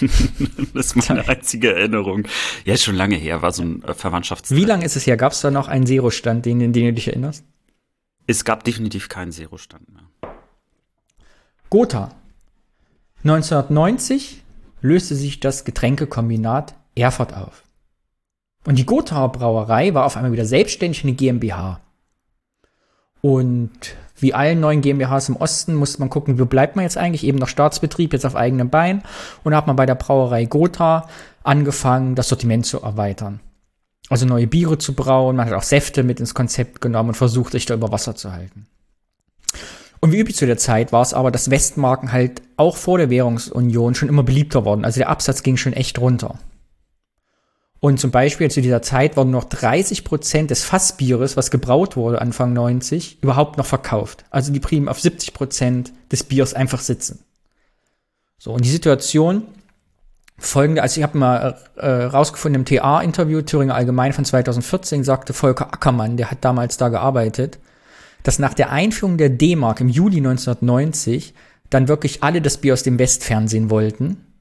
das ist meine einzige Erinnerung. Ja, ist schon lange her, war so ein äh, Verwandtschafts. Wie lange ist es her? Gab es da noch einen Zero-Stand, den, den du dich erinnerst? Es gab definitiv keinen Zero-Stand mehr. Gotha. 1990 löste sich das Getränkekombinat Erfurt auf. Und die Gothaer Brauerei war auf einmal wieder selbstständig eine GmbH. Und wie allen neuen GmbHs im Osten musste man gucken, wo bleibt man jetzt eigentlich? Eben noch Staatsbetrieb, jetzt auf eigenem Bein. Und da hat man bei der Brauerei Gotha angefangen, das Sortiment zu erweitern. Also neue Biere zu brauen, man hat auch Säfte mit ins Konzept genommen und versucht, sich da über Wasser zu halten. Und wie üblich zu der Zeit war es aber, dass Westmarken halt auch vor der Währungsunion schon immer beliebter wurden. Also der Absatz ging schon echt runter. Und zum Beispiel zu dieser Zeit wurden noch 30 Prozent des Fassbieres, was gebraut wurde Anfang 90, überhaupt noch verkauft. Also die blieben auf 70 Prozent des Biers einfach sitzen. So, und die Situation folgende, also ich habe mal äh, rausgefunden im TA-Interview Thüringer Allgemein von 2014, sagte Volker Ackermann, der hat damals da gearbeitet, dass nach der Einführung der D-Mark im Juli 1990 dann wirklich alle das Bier aus dem Westfernsehen wollten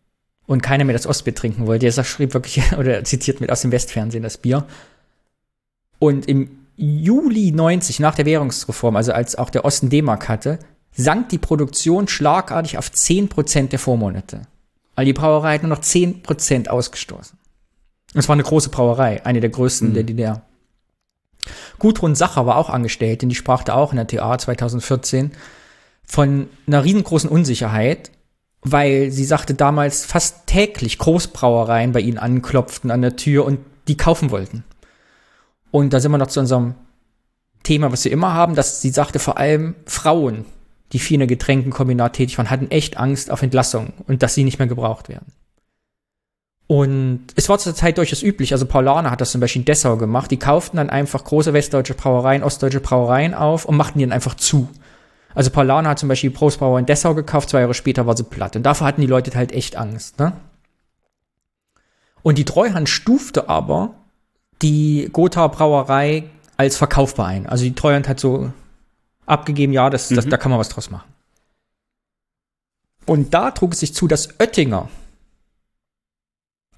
und keiner mehr das Ostbier trinken wollte. Er schrieb wirklich, oder zitiert mit aus dem Westfernsehen das Bier. Und im Juli 90, nach der Währungsreform, also als auch der Osten D-Mark hatte, sank die Produktion schlagartig auf 10% der Vormonate. Weil die Brauerei hat nur noch 10% ausgestoßen. Und es war eine große Brauerei, eine der größten der DDR. Gudrun Sacher war auch angestellt, denn die sprach da auch in der TA 2014 von einer riesengroßen Unsicherheit, weil sie sagte damals fast täglich Großbrauereien bei ihnen anklopften an der Tür und die kaufen wollten. Und da sind wir noch zu unserem Thema, was wir immer haben, dass sie sagte, vor allem Frauen, die viel in der Getränkenkombinat tätig waren, hatten echt Angst auf Entlassung und dass sie nicht mehr gebraucht werden. Und es war zur Zeit durchaus üblich, also Paulaner hat das zum Beispiel in Dessau gemacht, die kauften dann einfach große westdeutsche Brauereien, ostdeutsche Brauereien auf und machten die dann einfach zu. Also Paulaner hat zum Beispiel Prostbrauer in Dessau gekauft, zwei Jahre später war sie platt. Und davor hatten die Leute halt echt Angst. Ne? Und die Treuhand stufte aber die Gotha Brauerei als verkaufbar ein. Also die Treuhand hat so abgegeben, ja, das, das, mhm. da kann man was draus machen. Und da trug es sich zu, dass Oettinger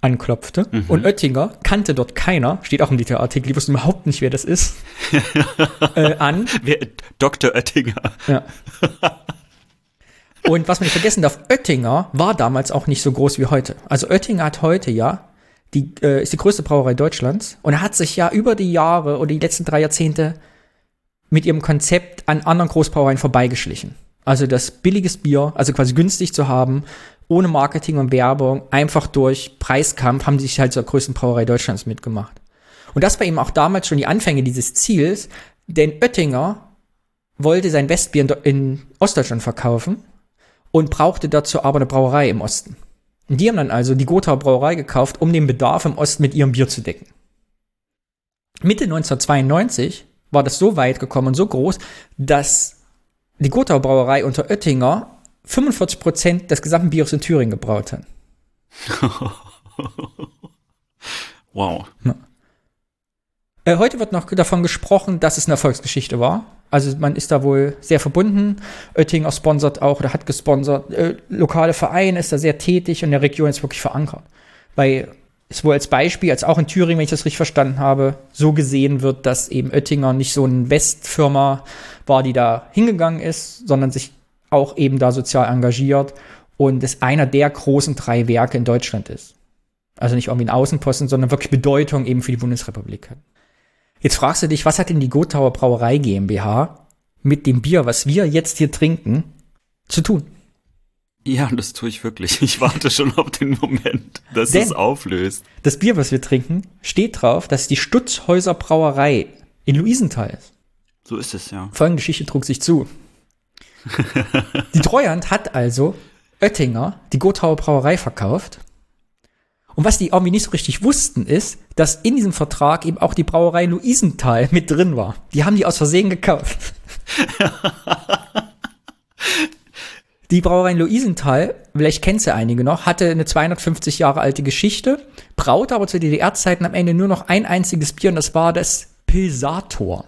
anklopfte. Mhm. Und Oettinger kannte dort keiner, steht auch im Literartikel, die wussten überhaupt nicht, wer das ist, äh, an. Wer, Dr. Oettinger. Ja. Und was man nicht vergessen darf, Oettinger war damals auch nicht so groß wie heute. Also Oettinger hat heute ja, die äh, ist die größte Brauerei Deutschlands und er hat sich ja über die Jahre oder die letzten drei Jahrzehnte mit ihrem Konzept an anderen Großbrauereien vorbeigeschlichen. Also das billiges Bier, also quasi günstig zu haben, ohne Marketing und Werbung, einfach durch Preiskampf haben sie sich halt zur größten Brauerei Deutschlands mitgemacht. Und das war eben auch damals schon die Anfänge dieses Ziels, denn Oettinger wollte sein Westbier in Ostdeutschland verkaufen und brauchte dazu aber eine Brauerei im Osten. Und die haben dann also die Gotha Brauerei gekauft, um den Bedarf im Osten mit ihrem Bier zu decken. Mitte 1992 war das so weit gekommen und so groß, dass die Gotha Brauerei unter Oettinger 45 Prozent des gesamten Biers in Thüringen gebraut hat. wow. Ja. Äh, heute wird noch davon gesprochen, dass es eine Erfolgsgeschichte war. Also man ist da wohl sehr verbunden. Oettinger sponsert auch oder hat gesponsert. Äh, lokale Vereine ist da sehr tätig und der Region ist wirklich verankert. Weil es wohl als Beispiel, als auch in Thüringen, wenn ich das richtig verstanden habe, so gesehen wird, dass eben Oettinger nicht so eine Westfirma war, die da hingegangen ist, sondern sich auch eben da sozial engagiert und es einer der großen drei Werke in Deutschland ist. Also nicht irgendwie ein Außenposten, sondern wirklich Bedeutung eben für die Bundesrepublik hat. Jetzt fragst du dich, was hat denn die Gotauer Brauerei GmbH mit dem Bier, was wir jetzt hier trinken, zu tun? Ja, das tue ich wirklich. Ich warte schon auf den Moment, dass Denn es auflöst. Das Bier, was wir trinken, steht drauf, dass die Stutzhäuser Brauerei in Luisenthal ist. So ist es, ja. Folgende Geschichte trug sich zu. die Treuhand hat also Oettinger die Gothauer Brauerei verkauft. Und was die irgendwie nicht so richtig wussten, ist, dass in diesem Vertrag eben auch die Brauerei Luisenthal mit drin war. Die haben die aus Versehen gekauft. die Brauerei Luisenthal, vielleicht kennt sie einige noch, hatte eine 250 Jahre alte Geschichte, braute aber zu DDR-Zeiten am Ende nur noch ein einziges Bier und das war das Pilsator.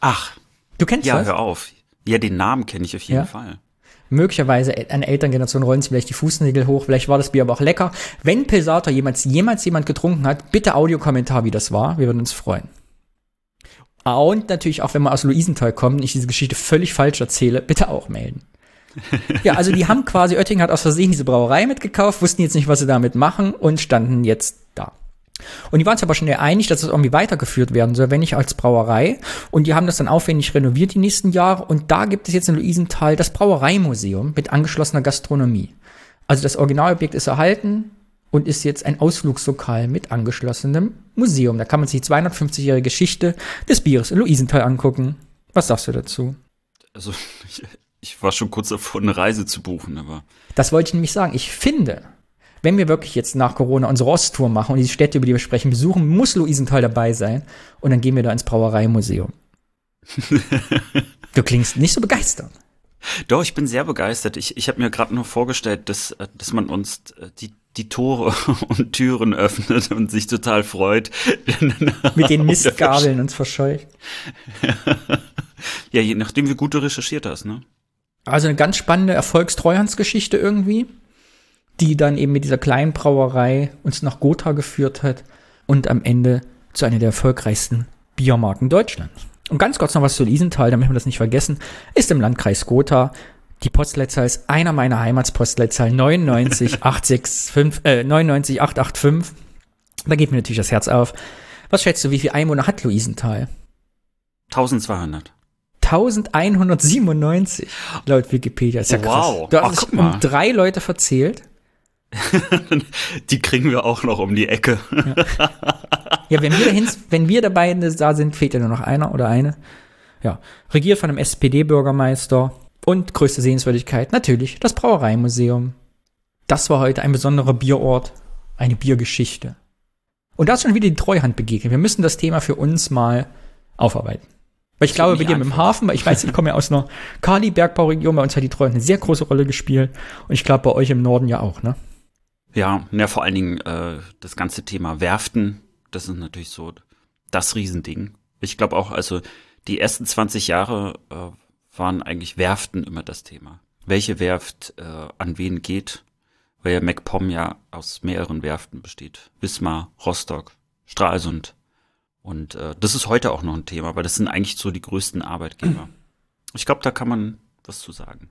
Ach. Du kennst ja, das? Ja, hör auf. Ja, den Namen kenne ich auf jeden ja. Fall. Möglicherweise an Elterngeneration rollen sie vielleicht die Fußnägel hoch, vielleicht war das Bier aber auch lecker. Wenn Pilsator jemals, jemals jemand getrunken hat, bitte Audiokommentar, wie das war. Wir würden uns freuen. Und natürlich auch, wenn man aus Luisenthal kommt und ich diese Geschichte völlig falsch erzähle, bitte auch melden. ja, also die haben quasi, Oettinger hat aus Versehen diese Brauerei mitgekauft, wussten jetzt nicht, was sie damit machen und standen jetzt da. Und die waren sich aber schnell einig, dass es irgendwie weitergeführt werden soll, wenn nicht als Brauerei. Und die haben das dann aufwendig renoviert die nächsten Jahre. Und da gibt es jetzt in Luisenthal das Brauereimuseum mit angeschlossener Gastronomie. Also das Originalobjekt ist erhalten und ist jetzt ein Ausflugslokal mit angeschlossenem Museum. Da kann man sich die 250-jährige Geschichte des Bieres in Luisenthal angucken. Was sagst du dazu? Also, ich, ich war schon kurz davor, eine Reise zu buchen, aber. Das wollte ich nämlich sagen. Ich finde, wenn wir wirklich jetzt nach Corona unsere Osttour machen und die Städte, über die wir sprechen, besuchen, muss Luisenthal dabei sein. Und dann gehen wir da ins Brauereimuseum. du klingst nicht so begeistert. Doch, ich bin sehr begeistert. Ich, ich habe mir gerade noch vorgestellt, dass, dass man uns äh, die, die Tore und Türen öffnet und sich total freut. Mit den Mistgabeln uns verscheucht. ja, je nachdem, wie gut du recherchiert hast, ne? Also eine ganz spannende Erfolgstreuhandsgeschichte irgendwie die dann eben mit dieser kleinen Brauerei uns nach Gotha geführt hat und am Ende zu einer der erfolgreichsten Biermarken Deutschlands. Und ganz kurz noch was zu Liesenthal, damit wir das nicht vergessen, ist im Landkreis Gotha. Die Postleitzahl ist einer meiner Heimatspostleitzahl 99865, äh, 99885. Da geht mir natürlich das Herz auf. Was schätzt du, wie viele Einwohner hat Luisenthal? 1200. 1197 laut Wikipedia. Ist ja krass. Wow. Du Ach, hast guck dich um drei Leute verzählt. Die kriegen wir auch noch um die Ecke. Ja, wenn wir, dahin, wenn wir dabei da sind, fehlt ja nur noch einer oder eine. Ja, regiert von einem SPD-Bürgermeister und größte Sehenswürdigkeit natürlich das Brauereimuseum. Das war heute ein besonderer Bierort, eine Biergeschichte. Und da ist schon wieder die Treuhand begegnet. Wir müssen das Thema für uns mal aufarbeiten. Weil ich glaube, nicht bei dir mit dem. Hafen, weil ich weiß, ich komme ja aus einer Kali-Bergbauregion, bei uns hat die Treuhand eine sehr große Rolle gespielt. Und ich glaube, bei euch im Norden ja auch, ne? Ja, ja, vor allen Dingen äh, das ganze Thema Werften, das ist natürlich so das Riesending. Ich glaube auch, also die ersten 20 Jahre äh, waren eigentlich Werften immer das Thema. Welche Werft äh, an wen geht, weil ja MacPom ja aus mehreren Werften besteht. Wismar, Rostock, Stralsund. Und äh, das ist heute auch noch ein Thema, weil das sind eigentlich so die größten Arbeitgeber. Ich glaube, da kann man was zu sagen.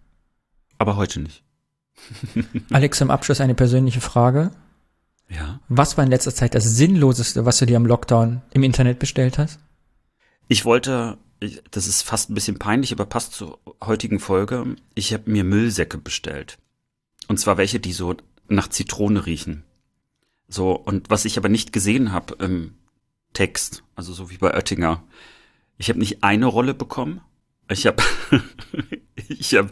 Aber heute nicht. Alex, zum Abschluss eine persönliche Frage. Ja. Was war in letzter Zeit das Sinnloseste, was du dir am Lockdown im Internet bestellt hast? Ich wollte, das ist fast ein bisschen peinlich, aber passt zur heutigen Folge. Ich habe mir Müllsäcke bestellt. Und zwar welche, die so nach Zitrone riechen. So, und was ich aber nicht gesehen habe im Text, also so wie bei Oettinger. Ich habe nicht eine Rolle bekommen. Ich habe ich habe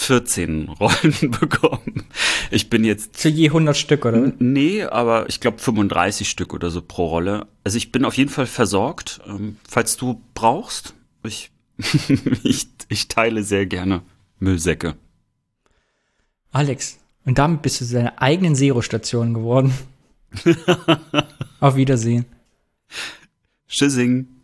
14 Rollen bekommen. Ich bin jetzt Zu je 100 Stück, oder? Nee, aber ich glaube 35 Stück oder so pro Rolle. Also ich bin auf jeden Fall versorgt. Ähm, falls du brauchst, ich, ich, ich teile sehr gerne Müllsäcke. Alex, und damit bist du zu deiner eigenen Zero-Station geworden. Auf Wiedersehen. Tschüssing.